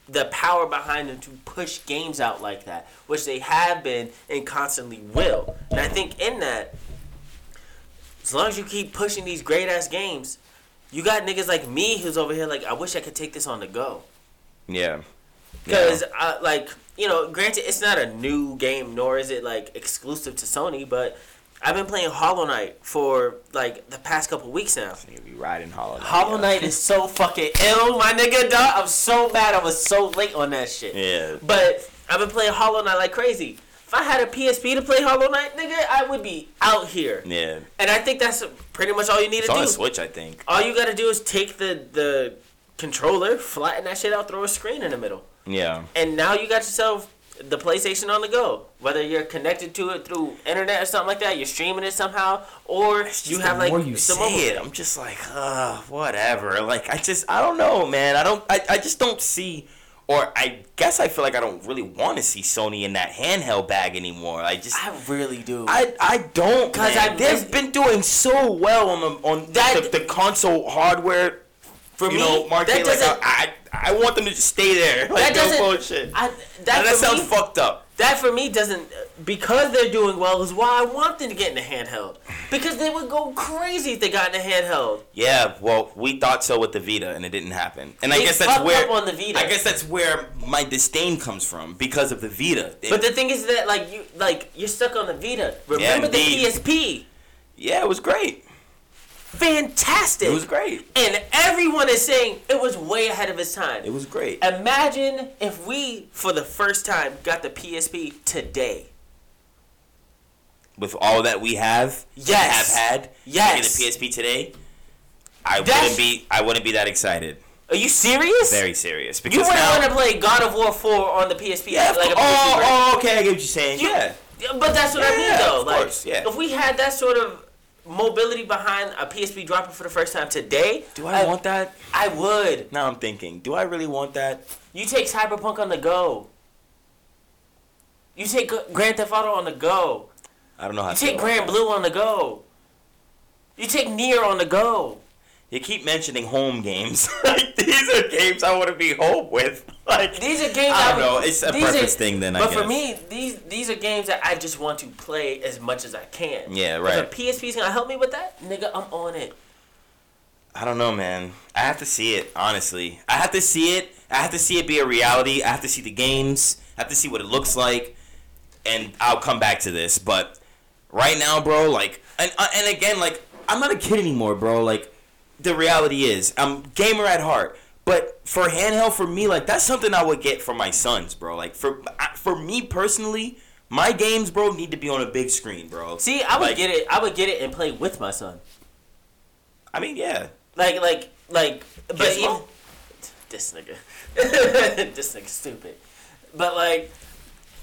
the power behind them to push games out like that, which they have been and constantly will. And I think in that, as long as you keep pushing these great ass games, you got niggas like me who's over here like, I wish I could take this on the go. Yeah. Because, uh, like, you know, granted, it's not a new game, nor is it, like, exclusive to Sony, but I've been playing Hollow Knight for, like, the past couple weeks now. You be riding Hollow Knight. Hollow yeah. Knight is so fucking ill, my nigga, dog. I'm so mad I was so late on that shit. Yeah. But I've been playing Hollow Knight like crazy. If I had a PSP to play Hollow Knight, nigga, I would be out here. Yeah. And I think that's pretty much all you need It's to on do. the Switch, I think. All you gotta do is take the, the controller, flatten that shit out, throw a screen in the middle. Yeah. and now you got yourself the PlayStation on the go. Whether you're connected to it through internet or something like that, you're streaming it somehow, or you have like more you some say it. I'm just like, uh, whatever. Like, I just, I don't know, man. I don't, I, I just don't see, or I guess I feel like I don't really want to see Sony in that handheld bag anymore. I just, I really do. I, I don't cause I- I, they've been doing so well on the on That- the, the console hardware. For you me, know, market. that Like. I, I, I want them to just stay there. Like, that doesn't. bullshit. I, that that sounds me, fucked up. That for me doesn't because they're doing well is why I want them to get in the handheld because they would go crazy if they got in the handheld. Yeah, well, we thought so with the Vita, and it didn't happen. And I guess that's where up on the Vita. I guess that's where my disdain comes from because of the Vita. It- But the thing is that like you like you're stuck on the Vita. Remember the indeed. PSP? yeah, it was great. Fantastic. It was great. and everyone is saying it was way ahead of its time. It was great. Imagine if we, for the first time, got the PSP today. With all that we have, Yes. have had, Yes. the PSP today, I That's- wouldn't be. I wouldn't be that excited. Are you serious? Very serious because you wouldn't now. want to play God of War 4 on the PSP. yeah, like oh, PSP, oh, okay, I get what you're saying. You- yeah, But that's what I mean, though. of like, course, yeah. if we had that sort of mobility behind a PSP dropping for the first time today, do I, want that? I would. Now I'm thinking, do I really want that? You take Cyberpunk on the go. You take Grand Theft Auto on the go. I don't know how. You take Grand. Blue on the go. You take Nier on the go. You keep mentioning home games. like these are games I want to be home with. Like These are games I don't would- know. It's a preference are- thing then. I But for me, these these are games that I just want to play as much as I can. Yeah, right. If a PSP's gonna help me with that, nigga, I'm on it. I don't know, man. I have to see it. Honestly, I have to see it. I have to see it be a reality. I have to see the games. I have to see what it looks like, and I'll come back to this. But right now, bro, like, and uh, and again, like, I'm not a kid anymore, bro. Like, the reality is, I'm gamer at heart. But for handheld, for me, like, that's something I would get for my sons, bro. Like, for for me personally, my games, bro, need to be on a big screen, bro. See, I would Like- get it. I would get it and play with my son. I mean, yeah. Like, like, like. But even, this nigga, this nigga stupid. But like,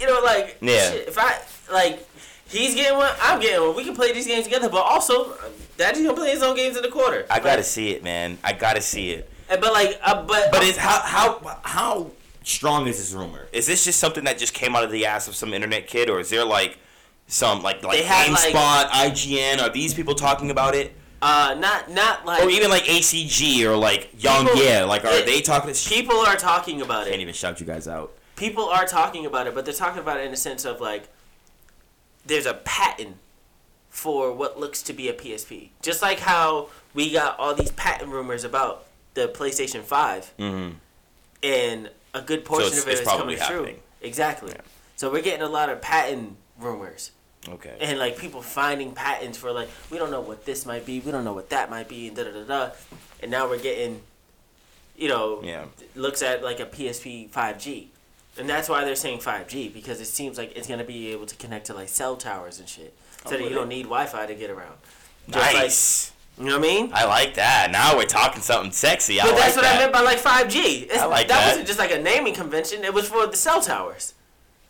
you know, like, Yeah. shit, if I like, he's getting one, I'm getting one. We can play these games together. But also, Daddy's gonna play his own games in the quarter. I gotta see it, man. I gotta see it. But like, uh, but But it's how how how strong is this rumor? Is this just something that just came out of the ass of some internet kid, or is there like some like like They had, like- GameSpot, IGN? Are these people talking about it, Uh, not not like or even like ACG or like Young People- Yeah? Like, are it- they talking? Shit? people are talking about I can't it. even shout you guys out. People are talking about it, but they're talking about it in the sense of like there's a patent for what looks to be a PSP. Just like how we got all these patent rumors about the PlayStation 5 Mm-hmm. and a good portion it's- of it's is coming true. Exactly. Yeah. So we're getting a lot of patent rumors. Okay. and like people finding patents for like we don't know what this might be, we don't know what that might be, and da da da da. And now we're getting, you know, Yeah. looks at like a PSP 5G, and that's why they're saying 5G because it seems like it's gonna be able to connect to like cell towers and shit, so that you don't need Wi-Fi to get around. Just Nice. Like, you know what I mean? I like that. Now we're talking something sexy. I But like that's what that. I meant by like 5G. It's, I like that, that. wasn't just like a naming convention. It was for the cell towers.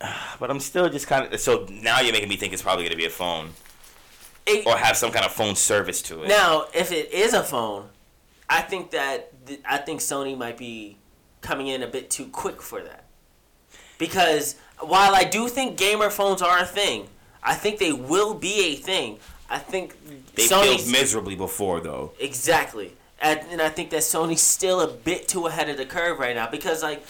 But I'm still just kind of. So now you're making me think it's probably gonna be a phone It- or have some kind of phone service to it. Now, if it is a phone, I think that th- I think Sony might be coming in a bit too quick for that. Because while I do think gamer phones are a thing, I think they will be a thing. I think they Sony's failed miserably before though. exactly, and, and I think that Sony's still a bit too ahead of the curve right now because like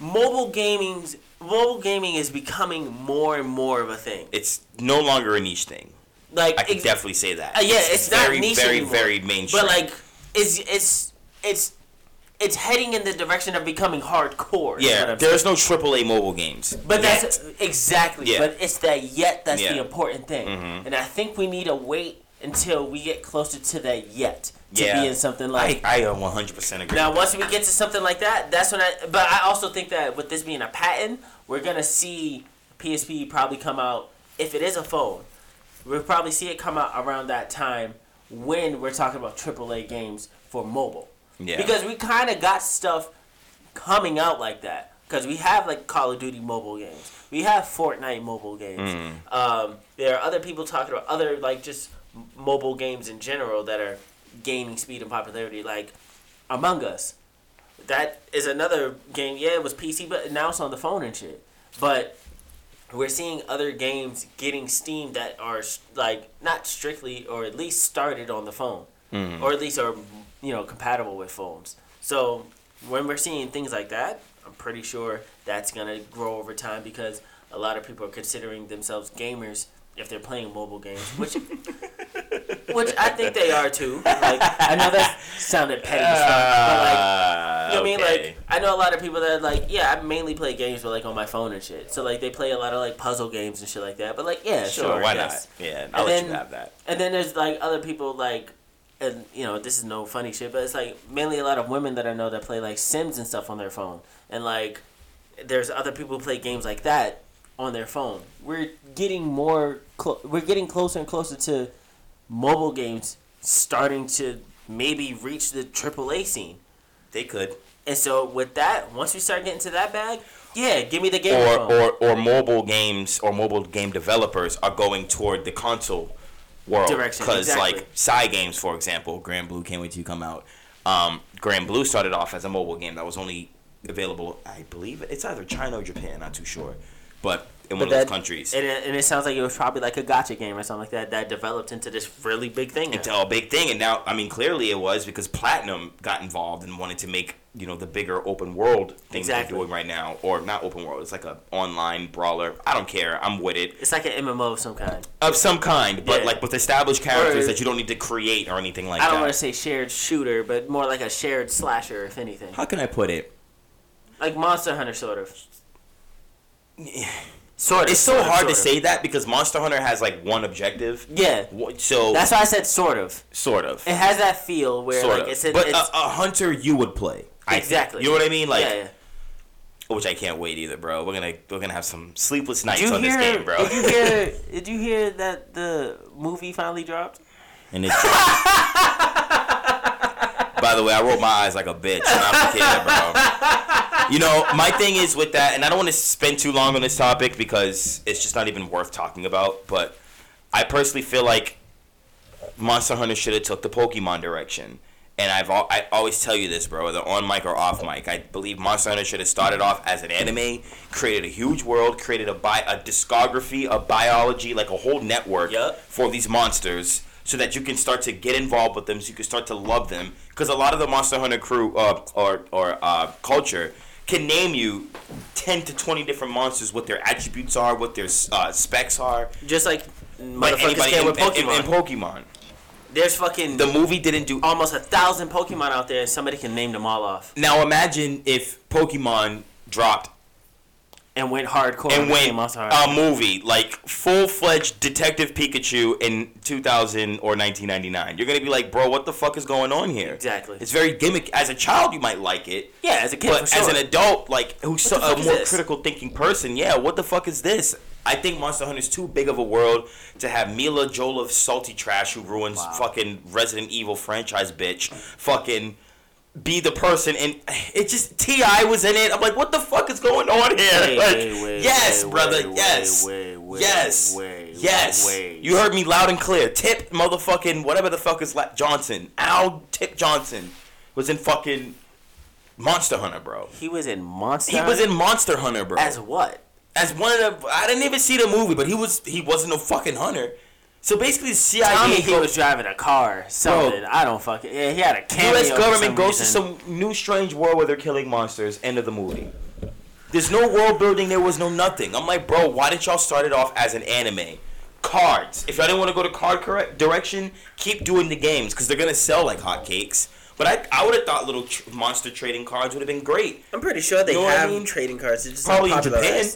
mobile gaming's mobile gaming is becoming more and more of a thing. It's no longer a niche thing. Like I can ex- definitely say that. Uh, yeah, it's not very, niche very, anymore. very mainstream. But like, it's it's it's it's heading in the direction of becoming hardcore. yeah, there's saying. no AAA mobile games. But yet. that's exactly. Yeah. But it's that yet that's the important thing, Mhm. and I think we need to wait until we get closer to that yet to Yeah. be in something like. I 100% agree. now, once we get to something like that, that's when I. But I also think that with this being a patent, we're gonna see PSP probably come out. If it is a phone, we'll probably see it come out around that time when we're talking about AAA games for mobile. Yeah. Because we kind of got stuff coming out like that. Because we have like Call of Duty mobile games, we have Fortnite mobile games. Mm. Um, there are other people talking about other like just mobile games in general that are gaining speed and popularity, like Among Us. That is another game. Yeah, it was PC, but now it's on the phone and shit. But we're seeing other games getting Steam that are like not strictly or at least started on the phone Mhm. or at least are you know compatible with phones. So when we're seeing things like that, I'm pretty sure that's gonna grow over time because a lot of people are considering themselves gamers if they're playing mobile games, which which I think they are too. Like I know that sounded petty as fuck, but like Ah, you know what I mean? Like, I know a lot of people that like, yeah, I mainly play games, but like on my phone and shit. So like, they play a lot of like puzzle games and shit like that. But like, yeah, sure, sure, why yes. not? Yeah, I'll And let then- you have that. And then there's like other people like, and you know, this is no funny shit, but it's like mainly a lot of women that I know that play like Sims and stuff on their phone, and like, there's other people who play games like that on their phone. We're getting more, clo- we're getting closer and closer to mobile games starting to maybe reach the AAA scene. They could. And so with that, once we start getting to that bag, yeah, give me the game or, phone. or or mobile games or mobile game developers are going toward the console world Direction, because exactly. like Cygames, for example, Granblue can't wait till you come out. Um, Granblue started off as a mobile game that was only available, I believe it's either China or Japan, not too sure, but in one But of those countries. and it, and it sounds like it was probably like a gacha game or something like that that developed into this really big thing. Into a big thing, and now I mean clearly it was because Platinum got involved and wanted to make you know the bigger open world things Exactly. they're doing right now, or not open world. It's like a online brawler. I don't care. I'm with it. It's like an MMO of some kind. of some kind, but Yeah. like with established characters Or- that you don't need to create or anything like that. I don't that. want to say shared shooter, but more like a shared slasher, if anything. How can I put it? Like Monster Hunter, sort of. Sort of. It's so hard to say that because Monster Hunter has like one objective. Yeah, So that's why I said sort of. sort of, It has that feel where sort like of. it's, a, but it's a, a hunter you would play. I think. Exactly. You know what I mean? Like, yeah, yeah. which I can't wait either, bro. We're gonna we're gonna have some sleepless nights on hear? this game, bro. Did you hear? did you hear that the movie finally dropped? and it's. By the way, I rolled my eyes like a bitch. I'm kidding, bro. You know, my thing is with that, and I don't want to spend too long on this topic because it's just not even worth talking about. But I personally feel like Monster Hunter should have took the Pokemon direction and I've al- I always tell you this, bro, whether on mic or off mic. I believe Monster Hunter should have started off as an anime, created a huge world, created a bi- a discography, a biology, like a whole network Yup. for these monsters, so that you can start to get involved with them, so you can start to love them. Because a lot of the Monster Hunter crew uh, or or uh, culture can name you ten to twenty different monsters, what their attributes are, what their uh, specs are. Just like Like motherfuckers anybody can in, with in- Pokemon. in Pokemon. There's fucking The movie didn't do almost a thousand Pokemon out there, somebody can name them all off Now imagine if Pokemon dropped and went hardcore and went a movie like full fledged Detective Pikachu in 2000 or 1999. You're gonna be like, bro, what the fuck is going on here? Exactly. It's very gimmick. As a child, you might like it. yeah, as a kid, But sure. as an adult, like who's so, a more this? critical thinking person, yeah, what the fuck is this? I think Monster Hunter is too big of a world to have Milla Jovovich salty trash who ruins Wow. fucking Resident Evil franchise bitch fucking be the person and it just Ti was in it. I'm like, what the fuck is going on here? Wait, like, wait, yes, wait, brother, yes, yes, yes. You heard me loud and clear. Tip motherfucking whatever the fuck is la- Johnson. Al Tip Johnson was in fucking Monster Hunter, bro. he was in Monster. He was in Monster Hunter, bro. as what? As one of the, I didn't even see the movie, but he was he wasn't a fucking hunter. So basically, the CIA, Tell me he was driving a car, something. I don't fucking. Yeah, he had a cameo. U.S. for government some goes reason. to some new strange world where they're killing monsters. End of the movie. There's no world building. There was no nothing. I'm like, bro, why didn't y'all start it off as an anime? Cards. If y'all didn't want to go to card correct direction, keep doing the games because they're gonna sell like hotcakes. But I, I would have thought little tr- monster trading cards would have been great. I'm pretty sure they You know what I have mean? trading cards. It's just Probably in Japan.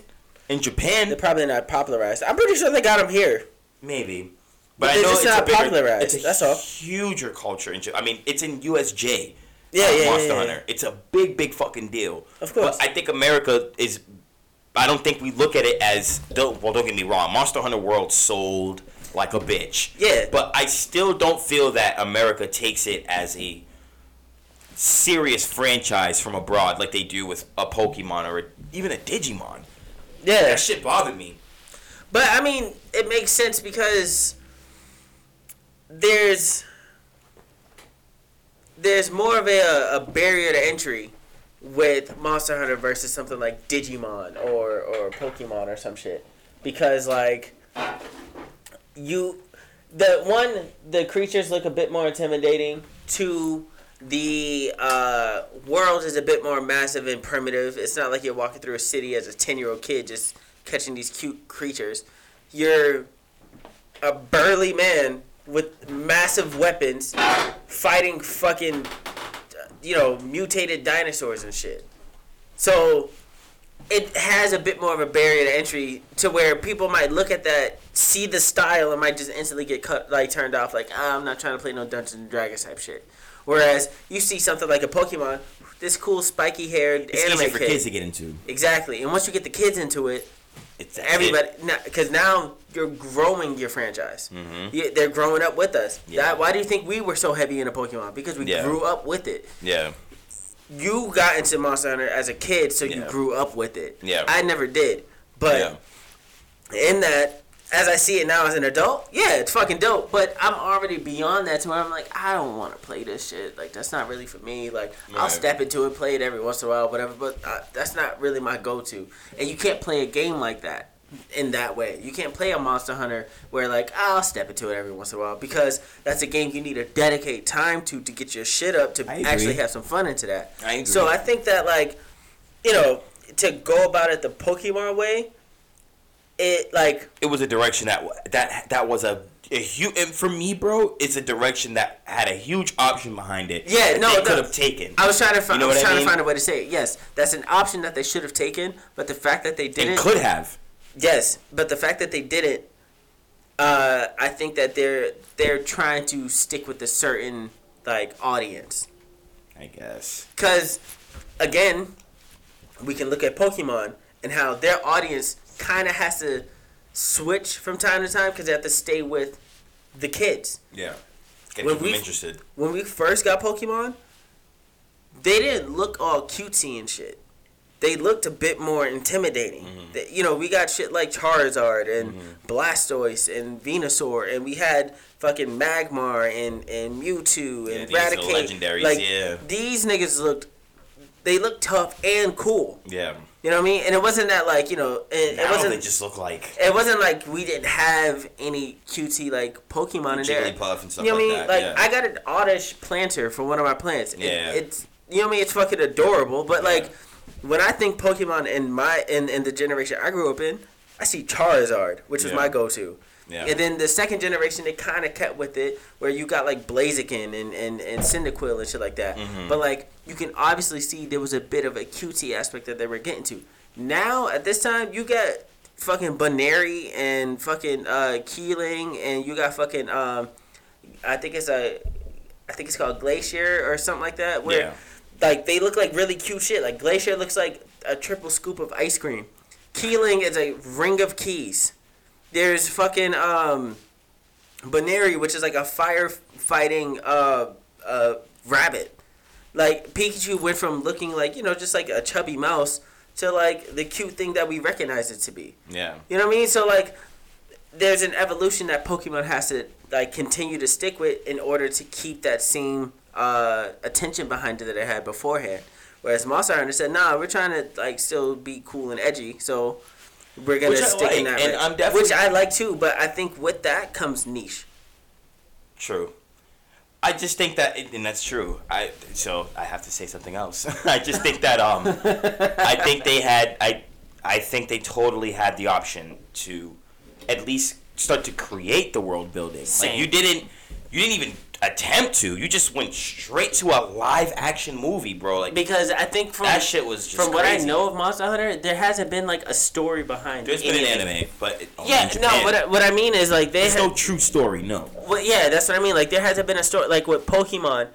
In Japan, They're probably not popularized. I'm pretty sure they got them here. Maybe. But But I know it's not a bigger, popularized, It's a that's all. huger culture. In, Japan. I mean, it's in USJ. Yeah, uh, yeah, yeah, Monster yeah. Hunter. It's a big, big fucking deal. Of course. But I think America is. I don't think we look at it as. Don't, well, don't get me wrong. Monster Hunter World sold like a bitch. Yeah. But I still don't feel that America takes it as a serious franchise from abroad like they do with a Pokemon or a, even a Digimon. Yeah, That shit bothered me. but I mean, it makes sense because there's there's more of a, a barrier to entry with Monster Hunter versus something like Digimon or or Pokemon or some shit because like you the one the creatures look a bit more intimidating two the uh, world is a bit more massive and primitive it's not like you're walking through a city as a 10 year old kid just catching these cute creatures you're a burly man with massive weapons fighting fucking you know mutated dinosaurs and shit so it has a bit more of a barrier to entry to where people might look at that, see the style, and might just instantly get cut like turned off. Like ah, I'm not trying to play no Dungeons and Dragons type shit. Whereas you see something like a Pokemon, this cool spiky haired It's anime easier for kid. kids to get into. exactly, and once you get the kids into it, It's everybody because now you're growing your franchise. Mhm. You- they're growing up with us. Yeah. That, why do you think we were so heavy into Pokemon? Because we Yeah. grew up with it Yeah. you got into Monster Hunter as a kid, so you grew up with it. Yeah. I never did, but yeah. in that, as I see it now as an adult, yeah, it's fucking dope. But I'm already beyond that to where I'm like, I don't want to play this shit. Like that's not really for me. Like I'll step into it, play it every once in a while, whatever. But uh, that's not really my go-to. And you can't play a game like that in that way. You can't play a Monster Hunter where like I'll step into it every once in a while because that's a game you need to dedicate time to to get your shit up to actually have some fun into that. I agree. So I think that like, you know, to go about it the Pokemon way, it like it was a direction that that that was a, a huge and for me, bro. It's a direction that had a huge option behind it. Yeah, that no, they could have taken. I was trying to find You know I was what I trying mean? to find a way to say it. Yes, that's an option that they should have taken, but the fact that they didn't could have. Yes, but the fact that they didn't uh I think that they're they're trying to stick with a certain like audience. I guess. Cuz again, we can look at Pokemon and how their audience kind of has to switch from time to time cuz they have to stay with the kids. Yeah. Get When we- interested. when we first got Pokemon, they didn't look all cutesy and shit. they looked a bit more intimidating. Mm-hmm. You know, we got shit like Charizard and Blastoise and Venusaur, and we had fucking Magmar and, and Mewtwo and Yeah, Raticate. like, yeah. These niggas looked, they looked tough and cool. Yeah. You know what I mean? And it wasn't that like you know, it, it wasn't. they just look like it wasn't like we didn't have any cutesy like Pokemon in there. Jigglypuff and stuff You know what I like mean? that, Like yeah. I got an oddish planter for one of my plants. It- Yeah. it's you know what I mean. It's fucking adorable. But like when I think Pokemon in my in in the generation I grew up in, I see Charizard, which was Yeah. my go-to. Yeah. And then the second generation, they kind of kept with it, where you got like Blaziken and, and, and Cyndaquil and shit like that. Mm-hmm. But like, you can obviously see there was a bit of a cutesy aspect that they were getting to. Now, at this time, you got fucking Baneri and fucking uh, Keeling, and you got fucking, um, I think it's a, I think it's called Glacier or something like that, where Yeah. like they look like really cute shit. Like Glacier looks like a triple scoop of ice cream. Keeling is a ring of keys. There's fucking um, Baneri, which is like a firefighting uh uh rabbit. Like Pikachu went from looking like you know just like a chubby mouse to like the cute thing that we recognize it to be. Yeah. You know what I mean? So like, there's an evolution that Pokemon has to like continue to stick with in order to keep that same uh, attention behind it that it had beforehand. Whereas Monster Hunter said, "Nah, we're trying to like still be cool and edgy, so we're gonna Which stick in that." and way." I'm definitely- which I like too, but I think with that comes niche. True. I just think that, and that's true. I so I have to say something else. I just think that um, I think they had I, I think they totally had the option to, at least start to create the world building. Like Same. you didn't, you didn't even attempt to. You just went straight to a live action movie, bro. Like Because I think from that shit was just from what I know of Monster Hunter, there hasn't been like a story behind. It. There's been an anime, but it, Yeah, no. What I, what I mean is like they there's no true story. No. Well, yeah, that's what I mean. Like there hasn't been a story like with Pokemon,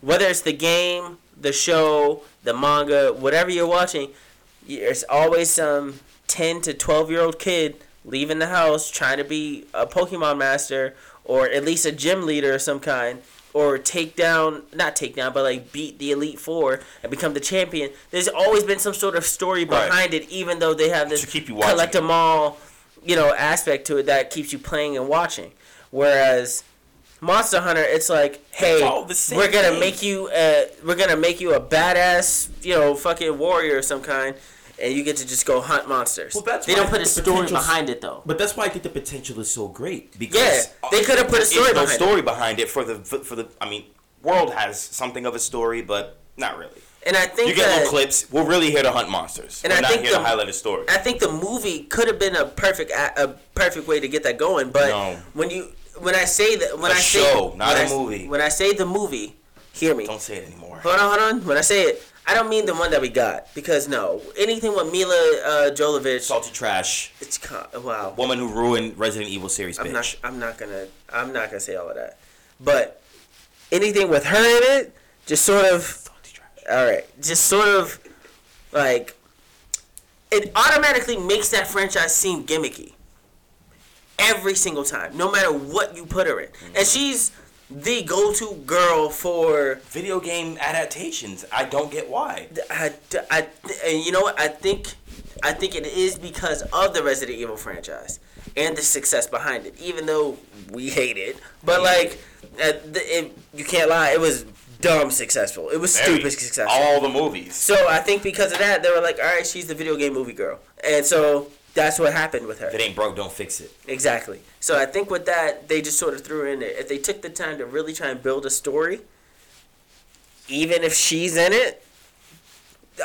whether it's the game, the show, the manga, whatever you're watching. There's always some ten to twelve year old kid leaving the house trying to be a Pokemon master or at least a gym leader of some kind. Or take down, not take down, but like beat the Elite Four and become the champion. There's always been some sort of story Right. behind it, even though they have this keep you collect them all, you know, aspect to it that keeps you playing and watching. Whereas Monster Hunter, it's like, hey, same we're gonna thing. make you, uh, we're gonna make you a badass, you know, fucking warrior of some kind, and you get to just go hunt monsters. Well, that's they don't put a the story behind it though. But that's why I think the potential is so great because Yeah, they uh, could have put a story no behind story behind it for the for, for the. I mean, world has something of a story, but not really. And I think You get that, little clips. We're really here to hunt monsters. And We're I not think here to the- highlight a story. I think the movie could have been a perfect a, perfect way to get that going, but No. when you when I say that when A I say show, not when a I- movie. When I say the movie, hear me. Don't say it anymore. Hold on, hold on. When I say it, I don't mean the one that we got because no, anything with Milla uh, Jovovich, Salty trash. it's con- wow. Woman who ruined Resident Evil series. I'm bitch. not. I'm not gonna. I'm not gonna say all of that. But anything with her in it, just sort of. Salty trash. All right, just sort of like it automatically makes that franchise seem gimmicky. Every single time, no matter what you put her in, and she's the go-to girl for Video game adaptations. I don't get why. I, I, and you know what? I think, I think it is because of the Resident Evil franchise and the success behind it. Even though we hate it, but like, uh, the, it, you can't lie, it was dumb successful. It was Very- stupid successful. All the movies. so I think because of that, they were like, all right, she's the video game movie girl, and so that's what happened with her. If it ain't broke, don't fix it. Exactly. So I think with that, they just sort of threw in there. If they took the time to really try and build a story, even if she's in it,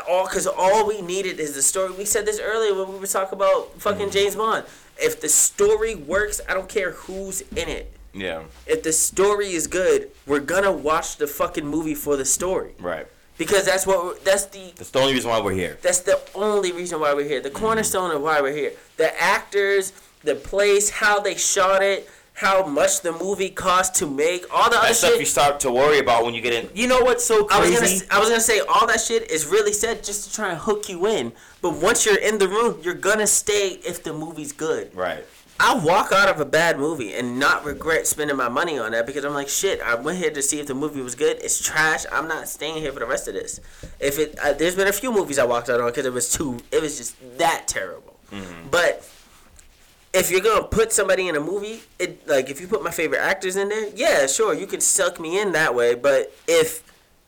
all because all we needed is the story. We said this earlier when we were talking about fucking mm-hmm. James Bond. If the story works, I don't care who's in it. Yeah. If the story is good, we're gonna watch the fucking movie for the story Right. Because that's what we're, that's the That's the only reason why we're here. that's the only reason why we're here. The cornerstone of why we're here. The actors, the place, how they shot it, how much the movie cost to make, all the other That stuff you start to worry about when you get in. You know what's so I was gonna, crazy? s- I was gonna say all that shit is really said just to try and hook you in. But once you're in the room, you're gonna stay if the movie's good. Right. I'll walk out of a bad movie and not regret spending my money on that because I'm like, shit. I went here to see if the movie was good. It's trash. I'm not staying here for the rest of this. If it, uh, there's been a few movies I walked out on because it was too, it was just that terrible. But if you're gonna put somebody in a movie, it like if you put my favorite actors in there, yeah, sure, you can suck me in that way. But if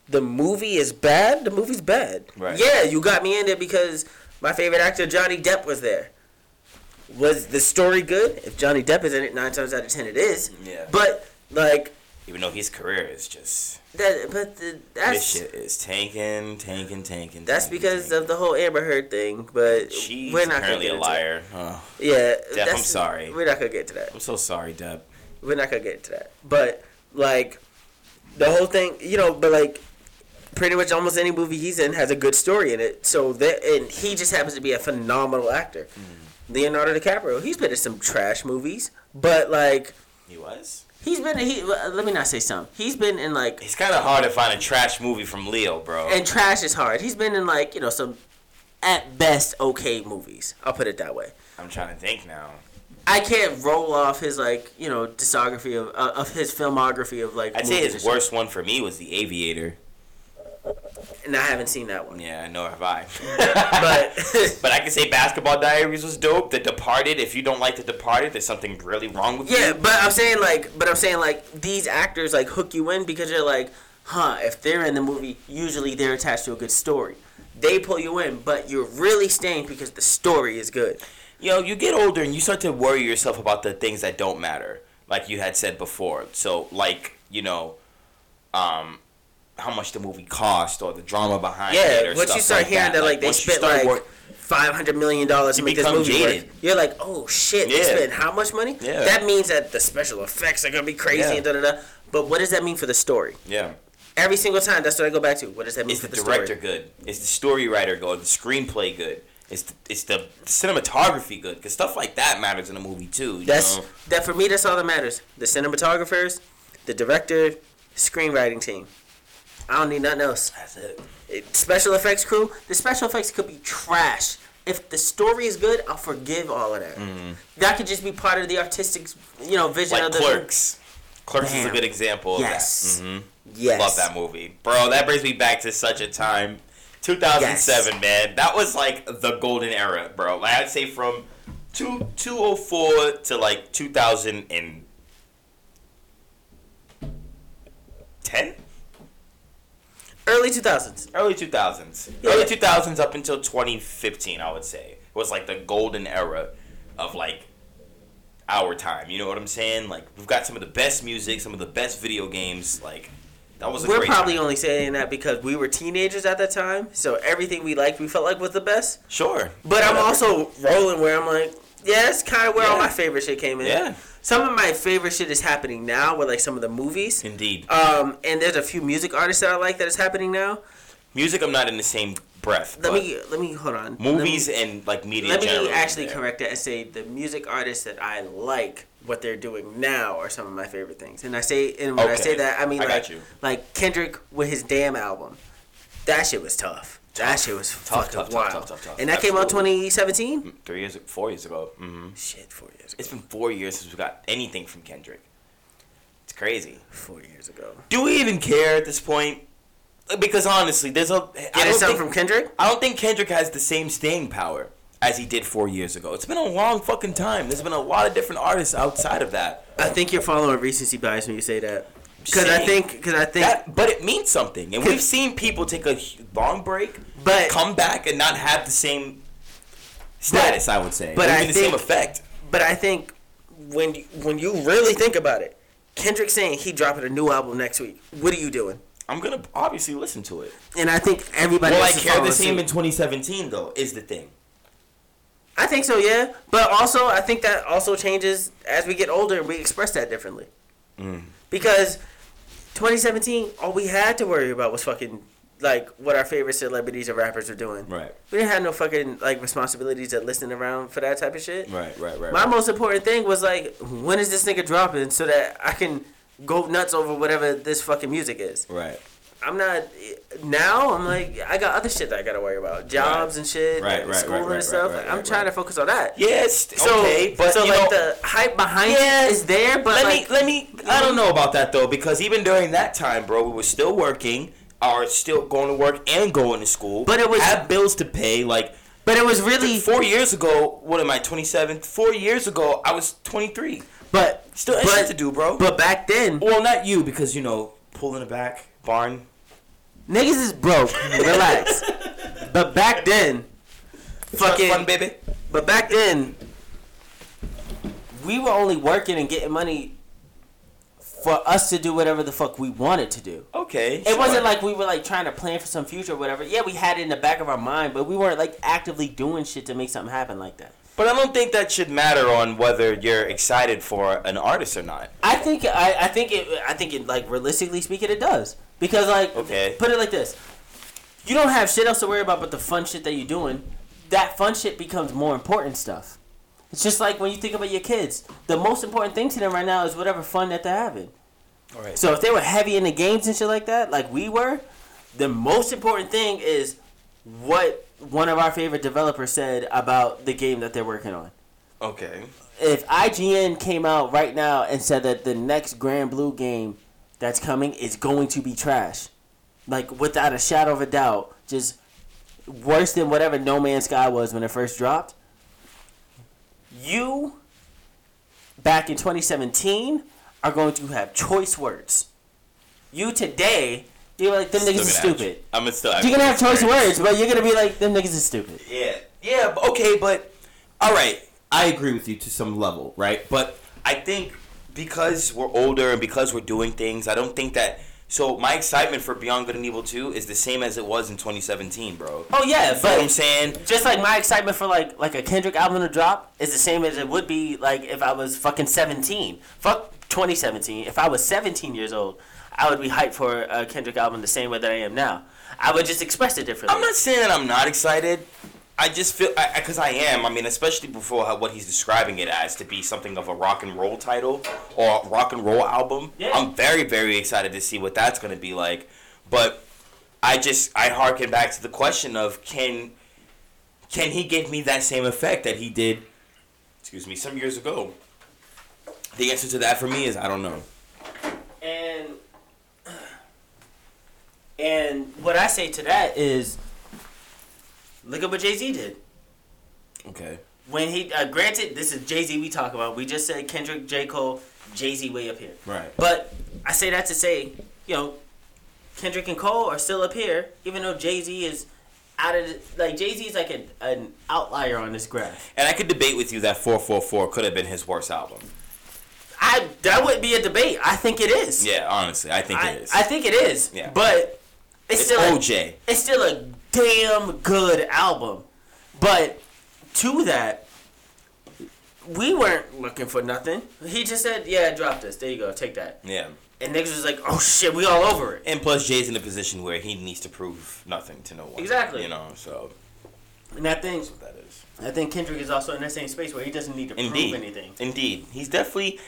the movie is bad, the movie's bad. Right. Yeah, you got me in there because my favorite actor Johnny Depp was there. Was the story good? If Johnny Depp is in it, nine times out of ten it is. Yeah. But like Even though his career is just that, but the, this shit is tanking, tanking, tanking. that's tanking, because tanking. of the whole Amber Heard thing. But she's we're not apparently gonna a get it. liar. Oh, Yeah, I'm sorry. We're not gonna get to that. I'm so sorry, Deb. we're not gonna get into that. But like the whole thing, you know, but like pretty much almost any movie he's in has a good story in it. So that and he just happens to be a phenomenal actor. Mm. Leonardo DiCaprio, he's been in some trash movies, but like He was. he's been he let me not say some. He's been in like It's kind of hard to find a trash movie from Leo, bro. and trash is hard. He's been in like, you know, some at best okay movies. I'll put it that way. I'm trying to think now. I can't roll off his like, you know, discography of uh, of his filmography of like I'd say his worst one for me was The Aviator. And I haven't seen that one. Yeah, nor have I. But but I can say Basketball Diaries was dope. The Departed. If you don't like The Departed, there's something really wrong with yeah, you. Yeah, but I'm saying like, but I'm saying like these actors like hook you in because you're like, huh? If they're in the movie, usually they're attached to a good story. They pull you in, but you're really staying because the story is good. You know, you get older and you start to worry yourself about the things that don't matter, like you had said before. So, like you know, um, how much the movie cost or the drama behind it. Yeah, once you start like hearing that, like, they spent like wor- five hundred million dollars to make this movie jaded. work, you're like, oh shit, they Yeah. spent how much money? Yeah. That means that the special effects are gonna be crazy Yeah. and da da da. But what does that mean for the story? yeah. Every single time, that's what I go back to. What does that mean Is for the story? Is the, director story? good? Is the story writer good? The screenplay good? Is the, is the cinematography good? Because stuff like that matters in a movie too. You That's know? that for me. That's all that matters. The cinematographers, the director, screenwriting team. I don't need nothing else. That's it. It- special effects crew. The special effects could be trash. If the story is good, I'll forgive all of that. That could just be part of the artistic, you know, vision Mm-hmm. Like of the Clerks. Clerks is a good example of Yes. that. hmm Yes. Love that movie, bro. That brings me back to such a time. 2007, man. That was like the golden era, bro. Like I'd say from two, 204 to like 2010. Early two thousands. Early 2000s. Yeah. Early 2000s up until 2015, I would say. Was like the golden era of like our time. You know what I'm saying? Like we've got some of the best music, some of the best video games. Like that was a We're probably time. only saying that because we were teenagers at that time, so everything we liked, we felt like was the best. Sure. But I'm also rolling where I'm like, yeah, that's kind of where all my favorite shit came in. Yeah. Some of my favorite shit is happening now with like some of the movies. Indeed. Um, and there's a few music artists that I like that is happening now. Music, I'm not in the same breath. Let me let me hold on. movies me, and like media. let me actually there. correct it and say the music artists that I like what they're doing now are some of my favorite things. And I say and when I say that I mean I like like Kendrick with his damn album. That shit was tough. That shit was fucking tough, tough, wild. tough, tough, tough. And that came out 2017. Three years, four years ago. hmm Shit, four years ago. It's been four years since we got anything from Kendrick. It's crazy. Four years ago. Do we even care at this point? Because honestly, there's a. I Getting don't something think- from Kendrick? I don't think Kendrick has the same staying power as he did four years ago. It's been a long fucking time. There's been a lot of different artists outside of that. I think you're following recency bias when you say that. Because I think, because I think, That, but it means something, and we've seen people take a long break, But- come back and not have the same status. I would say, but I even the same think- effect. but I think when you, when you really think about it, Kendrick saying he dropping a new album next week. What are you doing? I'm gonna obviously listen to it. And I think everybody. Will I care the same in 2017 though? Is the thing. I think so, yeah. But also, I think that also changes as we get older and we express that differently. Mm. Because 2017, all we had to worry about was fucking like what our favorite celebrities and rappers are doing. Right. We didn't have no fucking like responsibilities of listening around for that type of shit. Right. Right. Right. My right. most important thing was like, when is this nigga dropping so that I can go nuts over whatever this fucking music is. right. I'm not now. I'm like I got other shit that I gotta worry about, jobs Right. and shit, Right, and right, school right, and stuff. like, I'm trying to focus on that. Yes, So, okay, but so like know, the hype behind Yeah. it is there, but let like me let me. I don't know about that though, because even during that time, bro, we were still working, or still going to work and going to school. But it was- have bills to pay. Like but it was really four years ago, what am I? Twenty seven. Four years ago, I was twenty three. but Still but, shit to do, bro. But back then, well, not you, because you know, pulling it back barn. niggas is broke. Relax. but back then, fucking fun, baby. But back then, we were only working and getting money for us to do whatever the fuck we wanted to do. Okay. It wasn't like we were like trying to plan for some future or whatever. Yeah, we had it in the back of our mind, but we weren't like actively doing shit to make something happen like that. But I don't think that should matter on whether you're excited for an artist or not. I think I, I think it I think it like realistically speaking it does because like Okay. put it like this you don't have shit else to worry about but the fun shit that you're doing that fun shit becomes more important stuff it's just like when you think about your kids the most important thing to them right now is whatever fun that they're having All right. so if they were heavy in the games and shit like that like we were the most important thing is what one of our favorite developers said about the game that they're working on Okay. if IGN came out right now and said that the next Granblue game that's coming is going to be trash, like without a shadow of a doubt, just worse than whatever No Man's Sky was when it first dropped, you back in 2017 are going to have choice words. You today, you're like them niggas gonna stupid. I'm gonna still. You're gonna have choice words, but you're gonna be like them niggas is stupid. Yeah. Yeah. Okay, but all right. I agree with you to some level, right? But I think because we're older and because we're doing things, I don't think that. So my excitement for Beyond Good and Evil 2 is the same as it was in 2017, bro. Oh yeah, You know what I'm saying? just like my excitement for like like a Kendrick album to drop is the same as it would be like if I was fucking 17. Fuck 2017. If I was 17 years old, I would be hyped for a Kendrick album the same way that I am now. I would just express it differently. I'm not saying that I'm not excited. I just feel because I, am. I mean, especially before how, what he's describing it as to be something of a rock and roll title or rock and roll album. Yeah. I'm very very excited to see what that's going to be like. But I just I harken back to the question of can can he give me that same effect that he did? Excuse me, some years ago. The answer to that for me is I don't know. And and what I say to that is, look at what Jay Z did. Okay. When he, uh, granted, this is Jay Z we talk about. We just said Kendrick, J Cole, Jay Z way up here. Right. But I say that to say, you know, Kendrick and Cole are still up here, even though Jay Z is out of the, like Jay Z is like an, an outlier on this graph. And I could debate with you that 444 could have been his worst album. I that would be a debate. I think it is. Yeah, honestly, I think I, it is. I think it is. Yeah. But it's, it's still a- OJ. it's still a damn good album. But to that, we weren't looking for nothing. He just said, "Yeah, drop this. There you go. Take that." Yeah. And niggas was like, "Oh shit, we all over it." And plus, Jay's in a position where he needs to prove nothing to no one. Exactly. You know, so And I think that's what that is. I think Kendrick is also in that same space where he doesn't need to Indeed. prove anything. Indeed, he's definitely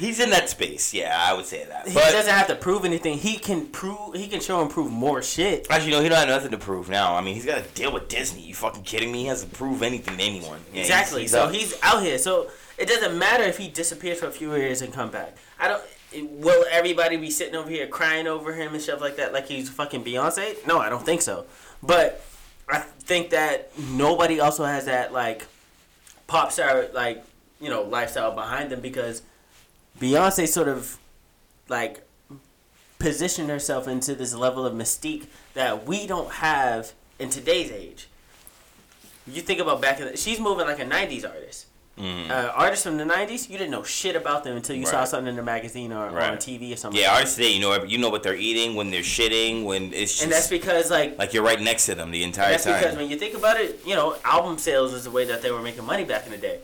he's in that space. Yeah, I would say that. He But doesn't have to prove anything. He can prove. He can show and prove more shit. actually, no, he don't have nothing to prove now. I mean, he's got to deal with Disney. You fucking kidding me? He has to prove anything to anyone. Yeah, he's- exactly. he's so up. he's out here. So it doesn't matter if he disappears for a few years and come back. I don't. Will everybody be sitting over here crying over him and stuff like that, like he's fucking Beyonce? No, I don't think so. But I think that nobody also has that like pop star like you know lifestyle behind them because Beyonce sort of like positioned herself into this level of mystique that we don't have in today's age. You think about back in the, she's moving like a '90s artist. Mhm. Uh, artists from the '90s, you didn't know shit about them until you saw something in the magazine or, or on TV or something. yeah, artists today, you know, you know what they're eating when they're shitting, when it's just and that's because like like you're right next to them the entire that's time. That's because when you think about it, you know, album sales is the way that they were making money back in the day.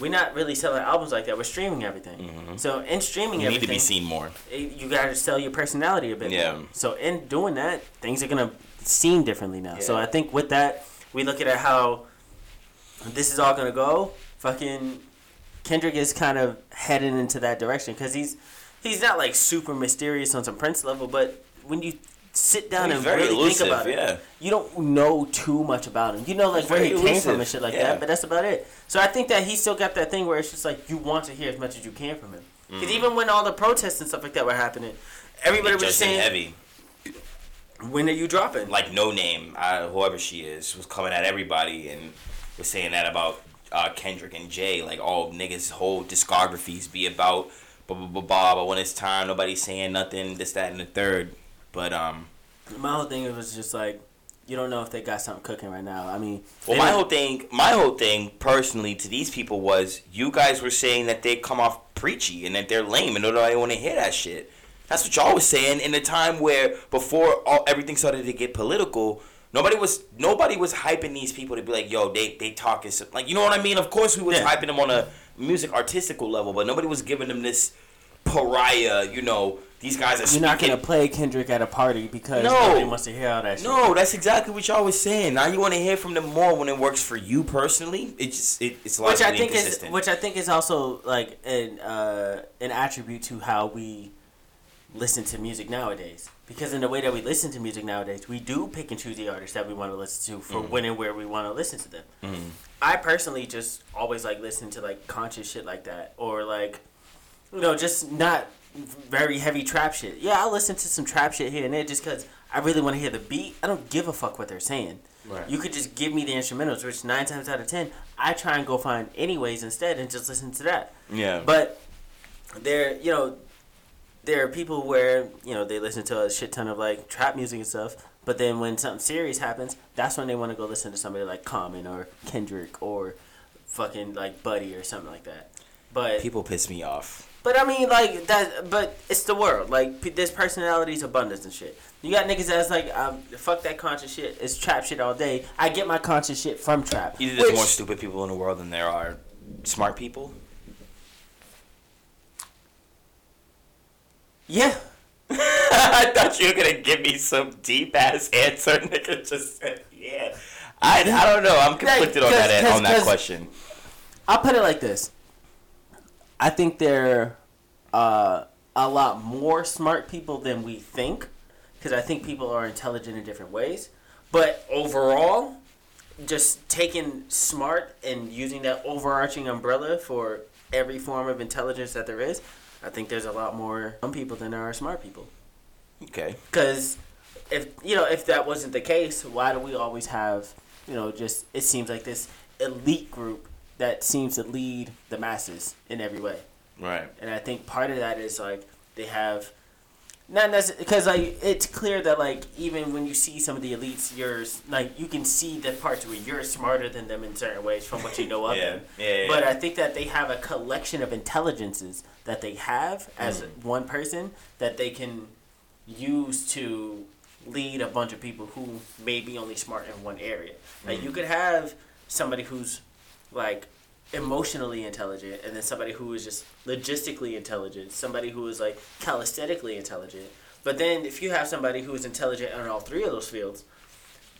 We're not really selling albums like that. We're streaming everything. So in streaming Mm-hmm. you need to be seen more. you got to sell your personality a bit Yeah. more. So in doing that, things are gonna seem differently now. So I think with that, we look at how this is all gonna go. Fucking Kendrick is kind of heading into that direction because he's he's not like super mysterious on some Prince level, but when you sit down and really elusive, think about it, yeah. you don't know too much about him. You know, like where he very came from and shit like yeah. that, but that's about it. So I think that he still got that thing where it's just like you want to hear as much as you can from him. Because even when all the protests and stuff like that were happening, everybody was just saying, heavy. "When are you dropping?" like no name, uh, whoever she is, was coming at everybody and was saying that about uh, Kendrick and Jay. Like all niggas' whole discographies be about blah blah blah blah. But when it's time, nobody's saying nothing. This that and the third. But um, My whole thing was just like, you don't know if they got something cooking right now. I mean, well, my whole thing, my whole thing personally to these people was you guys were saying that they come off preachy and that they're lame and nobody want to hear that shit. That's what y'all was saying in a time where before all everything started to get political. Nobody was nobody was hyping these people to be like, yo, they they talking some, like you know what I mean. Of course, we was Yeah. hyping them on a music artistical level, but nobody was giving them this pariah. You know, these guys are you're not gonna play Kendrick at a party because No. nobody wants to hear all that shit. No, that's exactly what y'all was saying. Now you want to hear from them more when it works for you personally. It just it, it's which I think is which I think is also like an uh, an attribute to how we listen to music nowadays. Because in the way that we listen to music nowadays, we do pick and choose the artists that we want to listen to for when and where we want to listen to them. I personally just always like listening to like conscious shit like that, or like you know just not very heavy trap shit. Yeah, I'll listen to some trap shit here and there just because I really want to hear the beat. I don't give a fuck what they're saying. Right. You could just give me the instrumentals, which nine times out of ten I try and go find anyways instead and just listen to that. yeah, But there, you know, there are people where you know they listen to a shit ton of like trap music and stuff. But then when something serious happens, that's when they want to go listen to somebody like Common or Kendrick or fucking like Buddy or something like that. But people piss me off. But I mean, like that. But it's the world. Like p- there's personalities, abundance, and shit. You got niggas that's like, um, fuck that conscious shit. It's trap shit all day. I get my conscious shit from trap. Either there's which- more stupid people in the world than there are smart people. Yeah. I thought you were gonna give me some deep ass answer, nigga. Just said yeah. I, I don't know. I'm conflicted on that on that question. I'll put it like this. I think there are uh, a lot more smart people than we think, because I think people are intelligent in different ways. But overall, just taking smart and using that overarching umbrella for every form of intelligence that there is, I think there's a lot more dumb people than there are smart people. Okay. Because if you know if that wasn't the case, why do we always have you know just it seems like this elite group that seems to lead the masses in every way, Right. and I think part of that is like they have not necessarily because like it's clear that like even when you see some of the elites, you're like you can see the parts where you're smarter than them in certain ways from what you know of Yeah. them. Yeah. yeah, But. I think that they have a collection of intelligences that they have as mm. one person that they can use to lead a bunch of people who may be only smart in one area. Like mm. you could have somebody who's like emotionally intelligent and then somebody who is just logistically intelligent, somebody who is like calisthenically intelligent. But then if you have somebody who is intelligent in all three of those fields,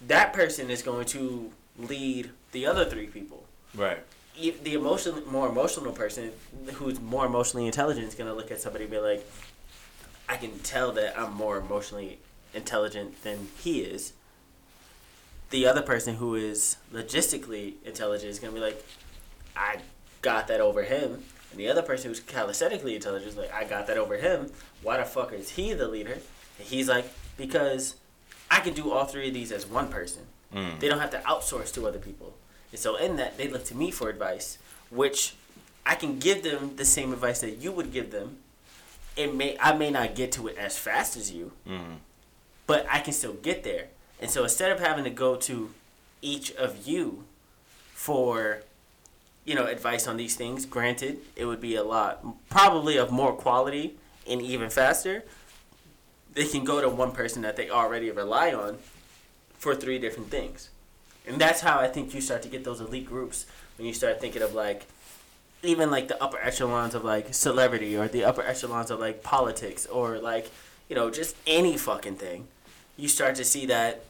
that person is going to lead the other three people right. the emotional, more emotional person who's more emotionally intelligent is gonna look at somebody and be like, I can tell that I'm more emotionally intelligent than he is. The other person who is logistically intelligent is gonna be like, I got that over him. And the other person who's calisthenically intelligent is like, I got that over him. Why the fuck is he the leader? And he's like, because I can do all three of these as one person. Mm. They don't have to outsource to other people. And so in that, they look to me for advice, which I can give them the same advice that you would give them. It may I may not get to it as fast as you, Mm. but I can still get there. And so instead of having to go to each of you for you know advice on these things, granted, it would be a lot probably of more quality and even faster. They can go to one person that they already rely on for three different things. And that's how I think you start to get those elite groups when you start thinking of like even like the upper echelons of like celebrity or the upper echelons of like politics or like you know just any fucking thing you start to see that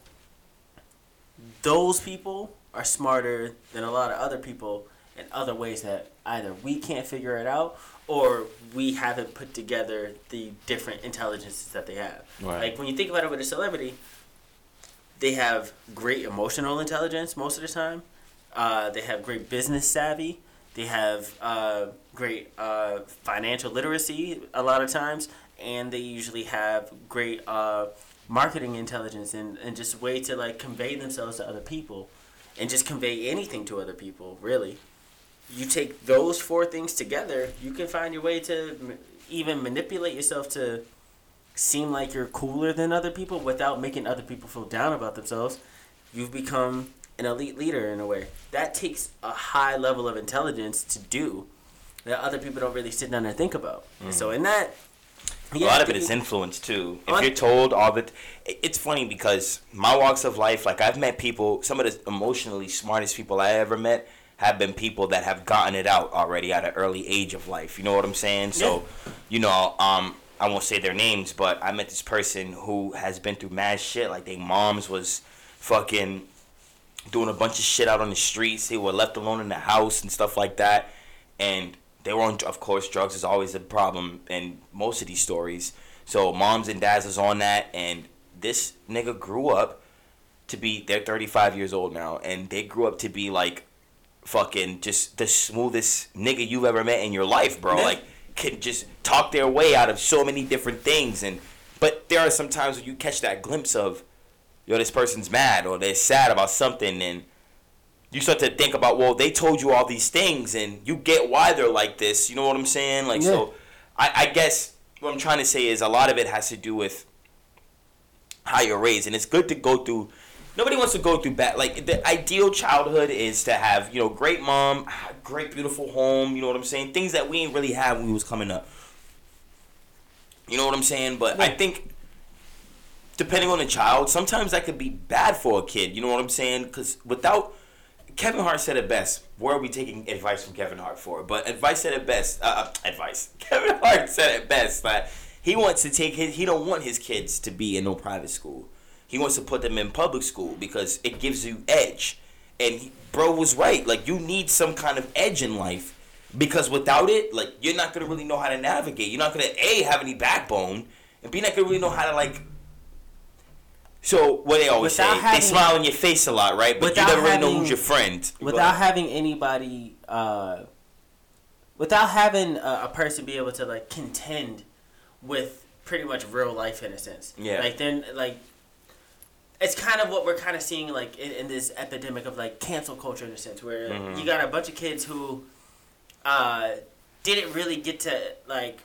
those people are smarter than a lot of other people in other ways that either we can't figure it out or we haven't put together the different intelligences that they have. Right. Like when you think about it with a celebrity, they have great emotional intelligence most of the time. Uh, they have great business savvy. They have uh, great uh, financial literacy a lot of times, and they usually have great uh, marketing intelligence and, and just way to like convey themselves to other people, and just convey anything to other people. Really, you take those four things together, you can find your way to even manipulate yourself to seem like you're cooler than other people without making other people feel down about themselves, you've become an elite leader in a way. That takes a high level of intelligence to do that other people don't really sit down and think about. And so mm. in that, a lot of it is influence too. If you're told all the, it- it's funny because my walks of life, like I've met people, some of the emotionally smartest people I ever met have been people that have gotten it out already at an early age of life. You know what I'm saying? So, you know, um, I won't say their names, but I met this person who has been through mad shit. Like their moms was fucking doing a bunch of shit out on the streets. They were left alone in the house and stuff like that. And they were on, of course, drugs is always a problem in most of these stories. So moms and dads was on that, and this nigga grew up to be. They're 35 years old now, and they grew up to be like fucking just the smoothest nigga you've ever met in your life, bro. Like can just talk their way out of so many different things, and but there are some times when you catch that glimpse of yo, this person's mad or they're sad about something, and you start to think about, well, they told you all these things, and you get why they're like this. You know what I'm saying? Like, so I, I guess what I'm trying to say is a lot of it has to do with how you're raised, and it's good to go through. Nobody wants to go through bad. Like the ideal childhood is to have you know great mom, great beautiful home. You know what I'm saying? Things that we ain't really have when we was coming up. You know what I'm saying? But I think depending on the child, sometimes that could be bad for a kid. You know what I'm saying? Because without Kevin Hart said it best. Where are we taking advice from Kevin Hart for? But advice said it best. Uh, uh, advice. Kevin Hart said it best. That he wants to take his. He don't want his kids to be in no private school. He wants to put them in public school because it gives you edge. And he, bro was right. Like you need some kind of edge in life because without it, like you're not gonna really know how to navigate. You're not gonna a have any backbone, and b not gonna really know how to like. So what they always Without say, having- they smile in your face a lot, right? But you never really know who's your friend. without having anybody uh, without having a, a person be able to like contend with pretty much real life in a sense Yeah. like then like it's kind of what we're kind of seeing like in, in this epidemic of like cancel culture in a sense where Mhm. you got a bunch of kids who uh, didn't really get to like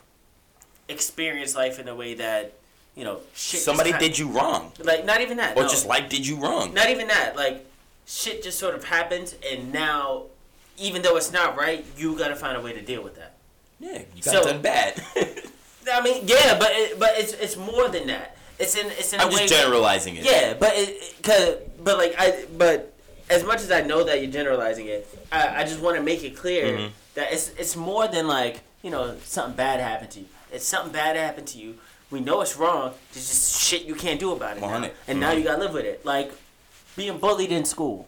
experience life in a way that you know shit just somebody kinda- did you wrong, like not even that or no. just like did you wrong. Not even that. Like, shit just sort of happens, and now, even though it's not right, you gotta find a way to deal with that. Yeah, you got So- done bad. I mean, yeah, but it, but it's it's more than that. It's in it's in I'm a way. just generalizing it. Yeah, but it, cause but like I but as much as I know that you're generalizing it, I, I just want to make it clear Mhm. that it's it's more than like you know something bad happened to you. It's something bad happened to you. We know it's wrong. There's just shit you can't do about it now, 100. and now Mhm. you gotta live with it. Like being bullied in school.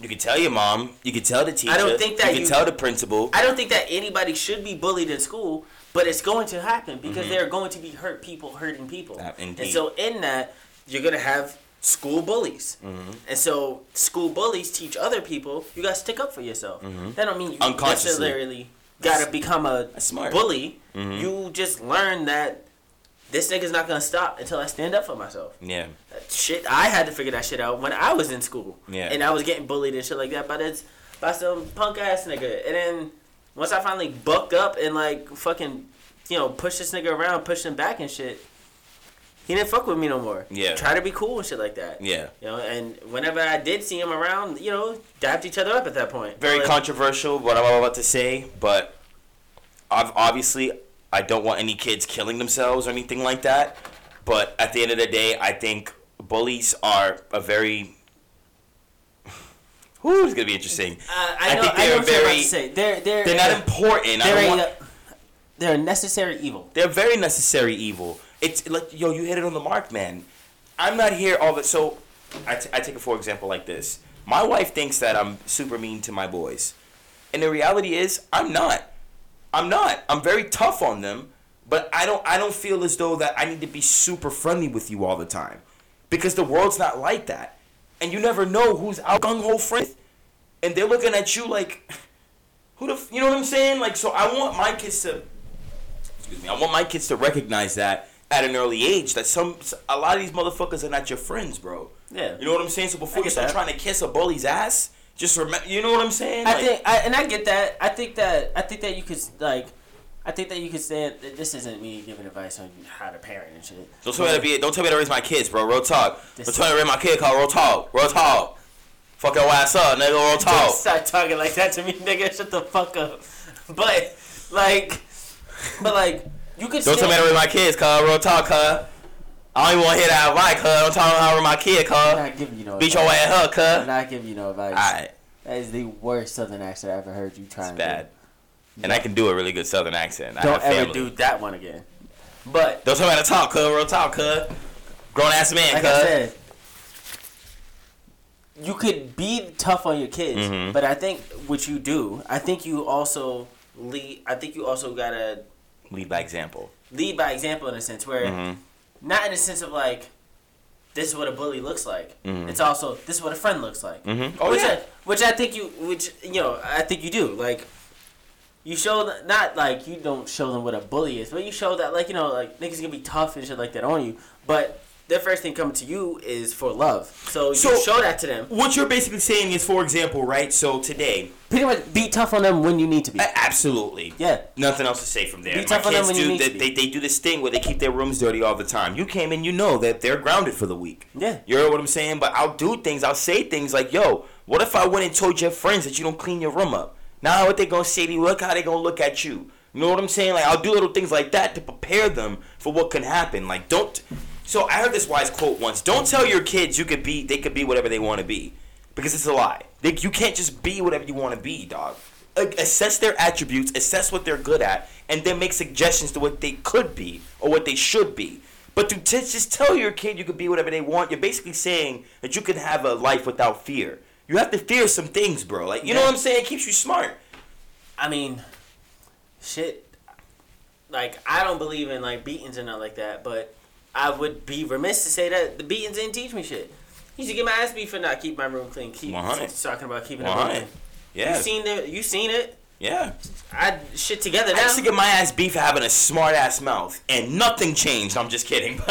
You can tell your mom. You can tell the teacher. I don't think that you can you- tell the principal. I don't think that anybody should be bullied in school, but it's going to happen because there are going to be hurt people hurting people. Uh, and so in that, you're gonna have school bullies. Mm-hmm. And so school bullies teach other people you gotta stick up for yourself. That don't mean you Mm-hmm. Necessarily gotta become a bully. Mhm. You just learn that this nigga's not gonna stop until I stand up for myself. Yeah. That shit, I had to figure that shit out when I was in school. Yeah. And I was getting bullied and shit like that, but it's by some punk ass nigga. And then once I finally bucked up and like fucking, you know, push this nigga around, push him back and shit, he didn't fuck with me no more. Yeah. Try to be cool and shit like that. Yeah. You know, and whenever I did see him around, you know, dapped each other up at that point. Very Like, controversial what I'm about to say, but I've obviously I don't want any kids killing themselves or anything like that. But at the end of the day, I think bullies are a very. Whew, it's gonna be interesting. Uh, I I know, think they're what you're very—they're—they're They're not important. They're don't a, they're a necessary evil. they're very necessary evil. It's like yo, you hit it on the mark, man. I'm not here all the so. I, t- I take it for example like this. My wife thinks that I'm super mean to my boys. And the reality is, I'm not. I'm not. I'm very tough on them, but I don't. I don't feel as though that I need to be super friendly with you all the time, because the world's not like that, and you never know who's out gung ho friend, and they're looking at you like, who the, f-, you know what I'm saying? Like, so I want my kids to, excuse me, I want my kids to recognize that at an early age that some a lot of these motherfuckers are not your friends, bro. Yeah. You know what I'm saying? So before you start that. trying to kiss a bully's ass, just remember. You know what I'm saying? I Like, think, I, and I get that. I think that, I think that you could like, I think that you could say that this isn't me giving advice on how to parent and shit. Don't tell me to be. Don't tell me to raise my kids, bro. Real talk. This- Don't tell me to raise my kid, call real talk. Real talk. Fuck your ass up, nigga. Real Don't talk. start talking like that to me, nigga. Shut the fuck up. But like, but like, you could. Don't tell me to raise my kids, cuz. Real talk, cuz. I don't even want to hear that advice, cuz. Don't tell me how to raise my kid, I'm cuz. not giving you no. Beat your ass up, I'm not giving you no advice. Alright. That is the worst Southern accent I ever heard you try. It's bad. And I can do a really good Southern accent. I Don't ever do that one again. But Don't tell me how to talk, cuz. Real talk, cuz. Grown ass man, like I cuz. said, you could be tough on your kids, Mhm. but I think what you do, I think you also lead. I think you also gotta Lead by example. lead by example in a sense where, Mhm. not in a sense of like, this is what a bully looks like. Mhm. It's also this is what a friend looks like. Mhm. Oh, which yeah. I, which I think you, which you know, I think you do. Like, you show th- not like you don't show them what a bully is, but you show that like you know like niggas gonna be tough and shit like that on you. But their first thing coming to you is for love. So, So- you show that to them. What you're basically saying is, for example, right? So today, Pretty much be tough on them when you need to be. absolutely. Yeah. Nothing else to say from there. Be My tough on them kids when you do need they, to be. they, they do this thing where they keep their rooms dirty all the time. You came in, you know that they're grounded for the week. Yeah. You know what I'm saying? But I'll do things, I'll say things like, yo, what if I went and told your friends that you don't clean your room up? Now what they gonna say to you, look how they gonna look at you. You know what I'm saying? Like I'll do little things like that to prepare them for what can happen. Like don't so I heard this wise quote once. Don't tell your kids you could be they could be whatever they want to be. Because it's a lie. They, you can't just be whatever you want to be, dog. Like, assess their attributes, assess what they're good at, and then make suggestions to what they could be or what they should be. But to t- just tell your kid you could be whatever they want, you're basically saying that you can have a life without fear. You have to fear some things, bro. Like you know what I'm saying? It keeps you smart. I mean, shit. Like I don't believe in like beatings and nothing like that, but I would be remiss to say that the beatings didn't teach me shit. You should get my ass beat for not keeping my room clean. Keep 100. talking about keeping it 100. clean. Yeah. You seen it? You seen it? yeah. I shit together I now. used to get my ass beef for having a smart ass mouth, and nothing changed. I'm just kidding.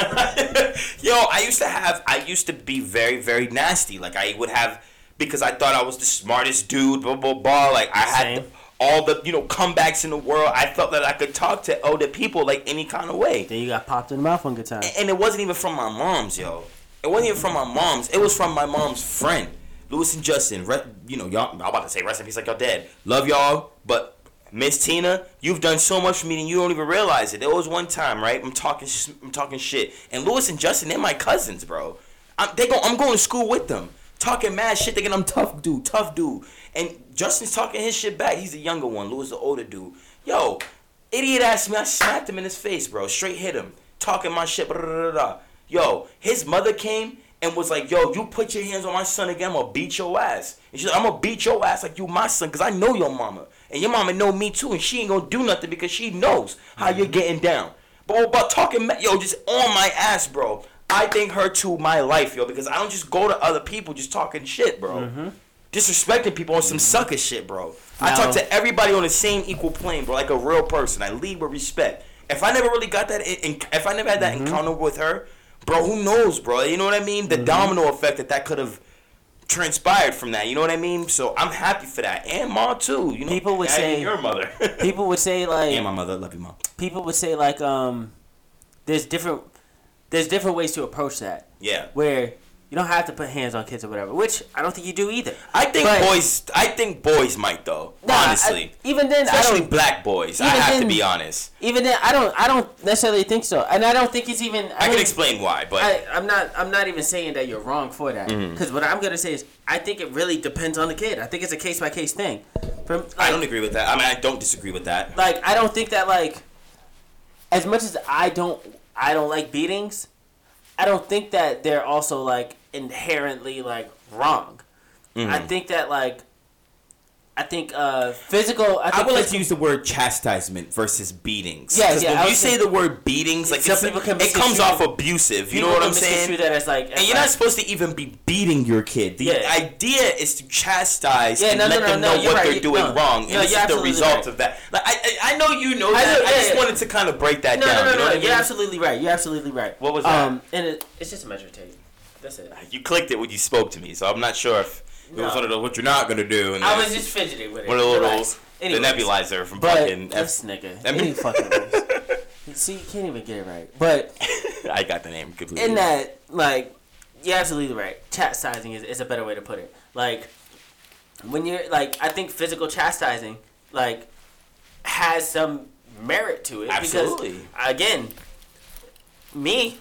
Yo, I used to have, I used to be very, very nasty. Like I would have, because I thought I was the smartest dude. Blah blah blah. Like I had the, all the, you know, comebacks in the world. I felt that I could talk to older people like any kind of way. then you got popped in the mouth one good time. And it wasn't even from my mom's, yo. It wasn't even from my mom's. It was from my mom's friend, Lewis and Justin. Re- you know, y'all. I'm about to say rest in peace, like y'all dead. Love y'all, but Miss Tina, you've done so much for me, and you don't even realize it. There was one time, right? I'm talking, sh- I'm talking shit, and Lewis and Justin, they're my cousins, bro. I'm, they go, I'm going to school with them, talking mad shit, thinking I'm tough dude, tough dude, and Justin's talking his shit back. He's the younger one, Lewis the older dude. Yo, idiot ass me, I smacked him in his face, bro. Straight hit him, talking my shit. Blah, blah, blah. Yo, his mother came and was like, "Yo, you put your hands on my son again, I'm gonna beat your ass." And she's like, "I'm gonna beat your ass like you my son, cause I know your mama, and your mama know me too, and she ain't gonna do nothing because she knows how you're getting down." But about talking, yo, just on my ass, bro. I thank her to my life, yo, because I don't just go to other people just talking shit, bro. Mm-hmm. Disrespecting people on some mm-hmm. sucker shit, bro. I talk to everybody on the same equal plane, bro, like a real person. I lead with respect. If I never really got that, in, if I never had that mm-hmm. encounter with her, bro, who knows, bro? You know what I mean? The domino effect that that could have transpired from that. You know what I mean? So I'm happy for that, and Ma too. You know, People would say- your mother. People would say like and my mother, love you, mom. people would say like um there's different there's different ways to approach that Yeah. where you don't have to put hands on kids or whatever which i don't think you do either I think But- boys. I think boys might though. Nah, I- honestly, even then i especially black boys. I have to then- be honest. even then i don't i don't necessarily think so and i don't think it's even I can don't- explain why, but I, I'm not. I'm not even saying that you're wrong for that. Mm-hmm. Because what I'm gonna say is, I think it really depends on the kid. I think it's a case by case thing. From like, I don't agree with that. I mean, I don't disagree with that. like I don't think that like as much as I don't I don't like beatings, I don't think that they're also like inherently like wrong. I Mhm. think that like I think uh, physical. I, I think would like to use the word chastisement versus beatings. Yeah, yeah, When I you say the word beatings, like Some people can It comes off abusive. You know what I'm saying? That as like, as And you're not supposed to even be beating your kid. The Yeah. idea is to chastise Yeah, and no, let no, them no, know what right, they're doing wrong, and this is the result right. of that. Like I, I I know you know I that. know, I just wanted to kind of break that down. no, no, no. You're mean? absolutely right. You're absolutely right. What was that? Um, and it, it's just a measure tape. That's it. You clicked it when you spoke to me, so I'm not sure if it was one of the what you're not gonna do. And I was just fidgeting with it. one of the little Relax. the nebulizer from But fucking. this nigga, I mean- any fucking. See, you can't even get it right. But I got the name completely. in that, like, you're absolutely right. Chastising is, is a better way to put it. Like, when you're like, I think physical chastising, like, has some merit to it. Absolutely. Because, again, me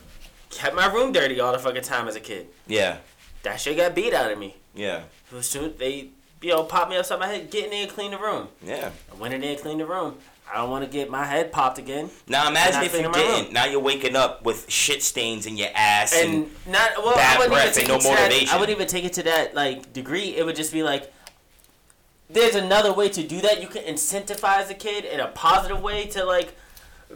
kept my room dirty all the fucking time as a kid. Yeah, That shit got beat out of me. yeah, As soon they, you know, pop me upside my head, get in there and clean the room. yeah. I went in there and cleaned the room. I don't want to get my head popped again. Now imagine if you didn't. Now you're waking up with shit stains in your ass and, and not well. bad I wouldn't breath even take and no it to that- motivation. I wouldn't even take it to that like degree. It would just be like, there's another way to do that. You can incentivize a kid in a positive way to like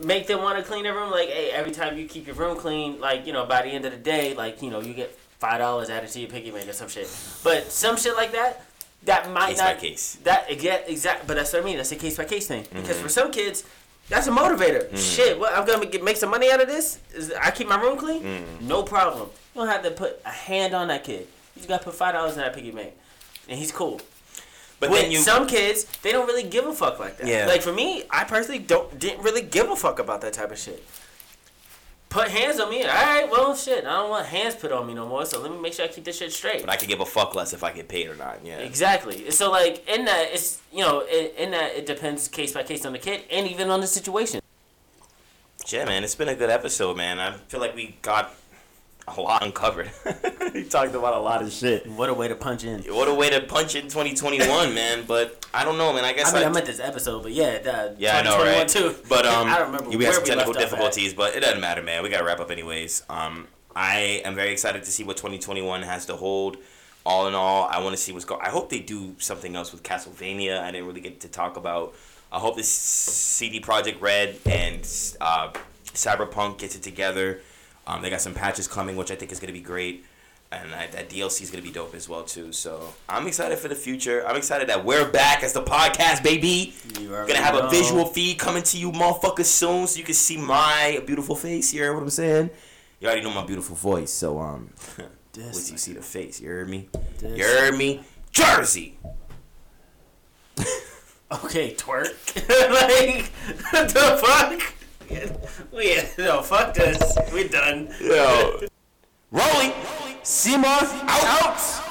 make them want to clean their room. Like, hey, every time you keep your room clean, like you know, by the end of the day, like you know, you get five dollars added to your piggy bank or some shit. But some shit like that, that might Case by not case. that again exact. But that's what I mean. That's a case by case thing. Because Mm-hmm. for some kids. That's a motivator. Shit, what I'm gonna get, make some money out of this? Is I keep my room clean? Mm-hmm. No problem. You don't have to put a hand on that kid. You just gotta put five dollars in that piggy bank, and he's cool. but With then you some kids, they don't really give a fuck like that. Yeah. Like for me, I personally don't didn't really give a fuck about that type of shit. Put hands on me. All right, well, shit. I don't want hands put on me no more. So let me make sure I keep this shit straight. but I could give a fuck less if I get paid or not. Yeah. Exactly. So like in that, it's you know in, in that it depends case by case on the kid and even on the situation. Yeah, man, it's been a good episode, man. I feel like we got a lot uncovered. he talked about a lot of shit. What a way to punch in. What a way to punch in 2021, man. But I don't know, man. I guess I mean, I, I meant this episode, but yeah, the yeah, I know, 2021 right? Too. But um, I don't remember we had some technical left off at. difficulties, but it doesn't matter, man. We gotta wrap up anyways. Um, I am very excited to see what 2021 has to hold. All in all, I want to see what's going. I hope they do something else with Castlevania. I didn't really get to talk about. I hope this CD Projekt Red and uh, Cyberpunk gets it together. Um, they got some patches coming, which I think is gonna be great. And I, that DLC is gonna be dope as well too. So I'm excited for the future. I'm excited that we're back as the podcast, baby. You We're gonna have a visual feed coming to you motherfuckers soon so you can see my beautiful face. You heard what I'm saying? You already know my beautiful voice, so um once you see the face, you heard me? This- You heard me? Jersey! Okay, twerk. like, what the fuck? We no fuck this. We're done. Yo. Rolling! Seymour Out!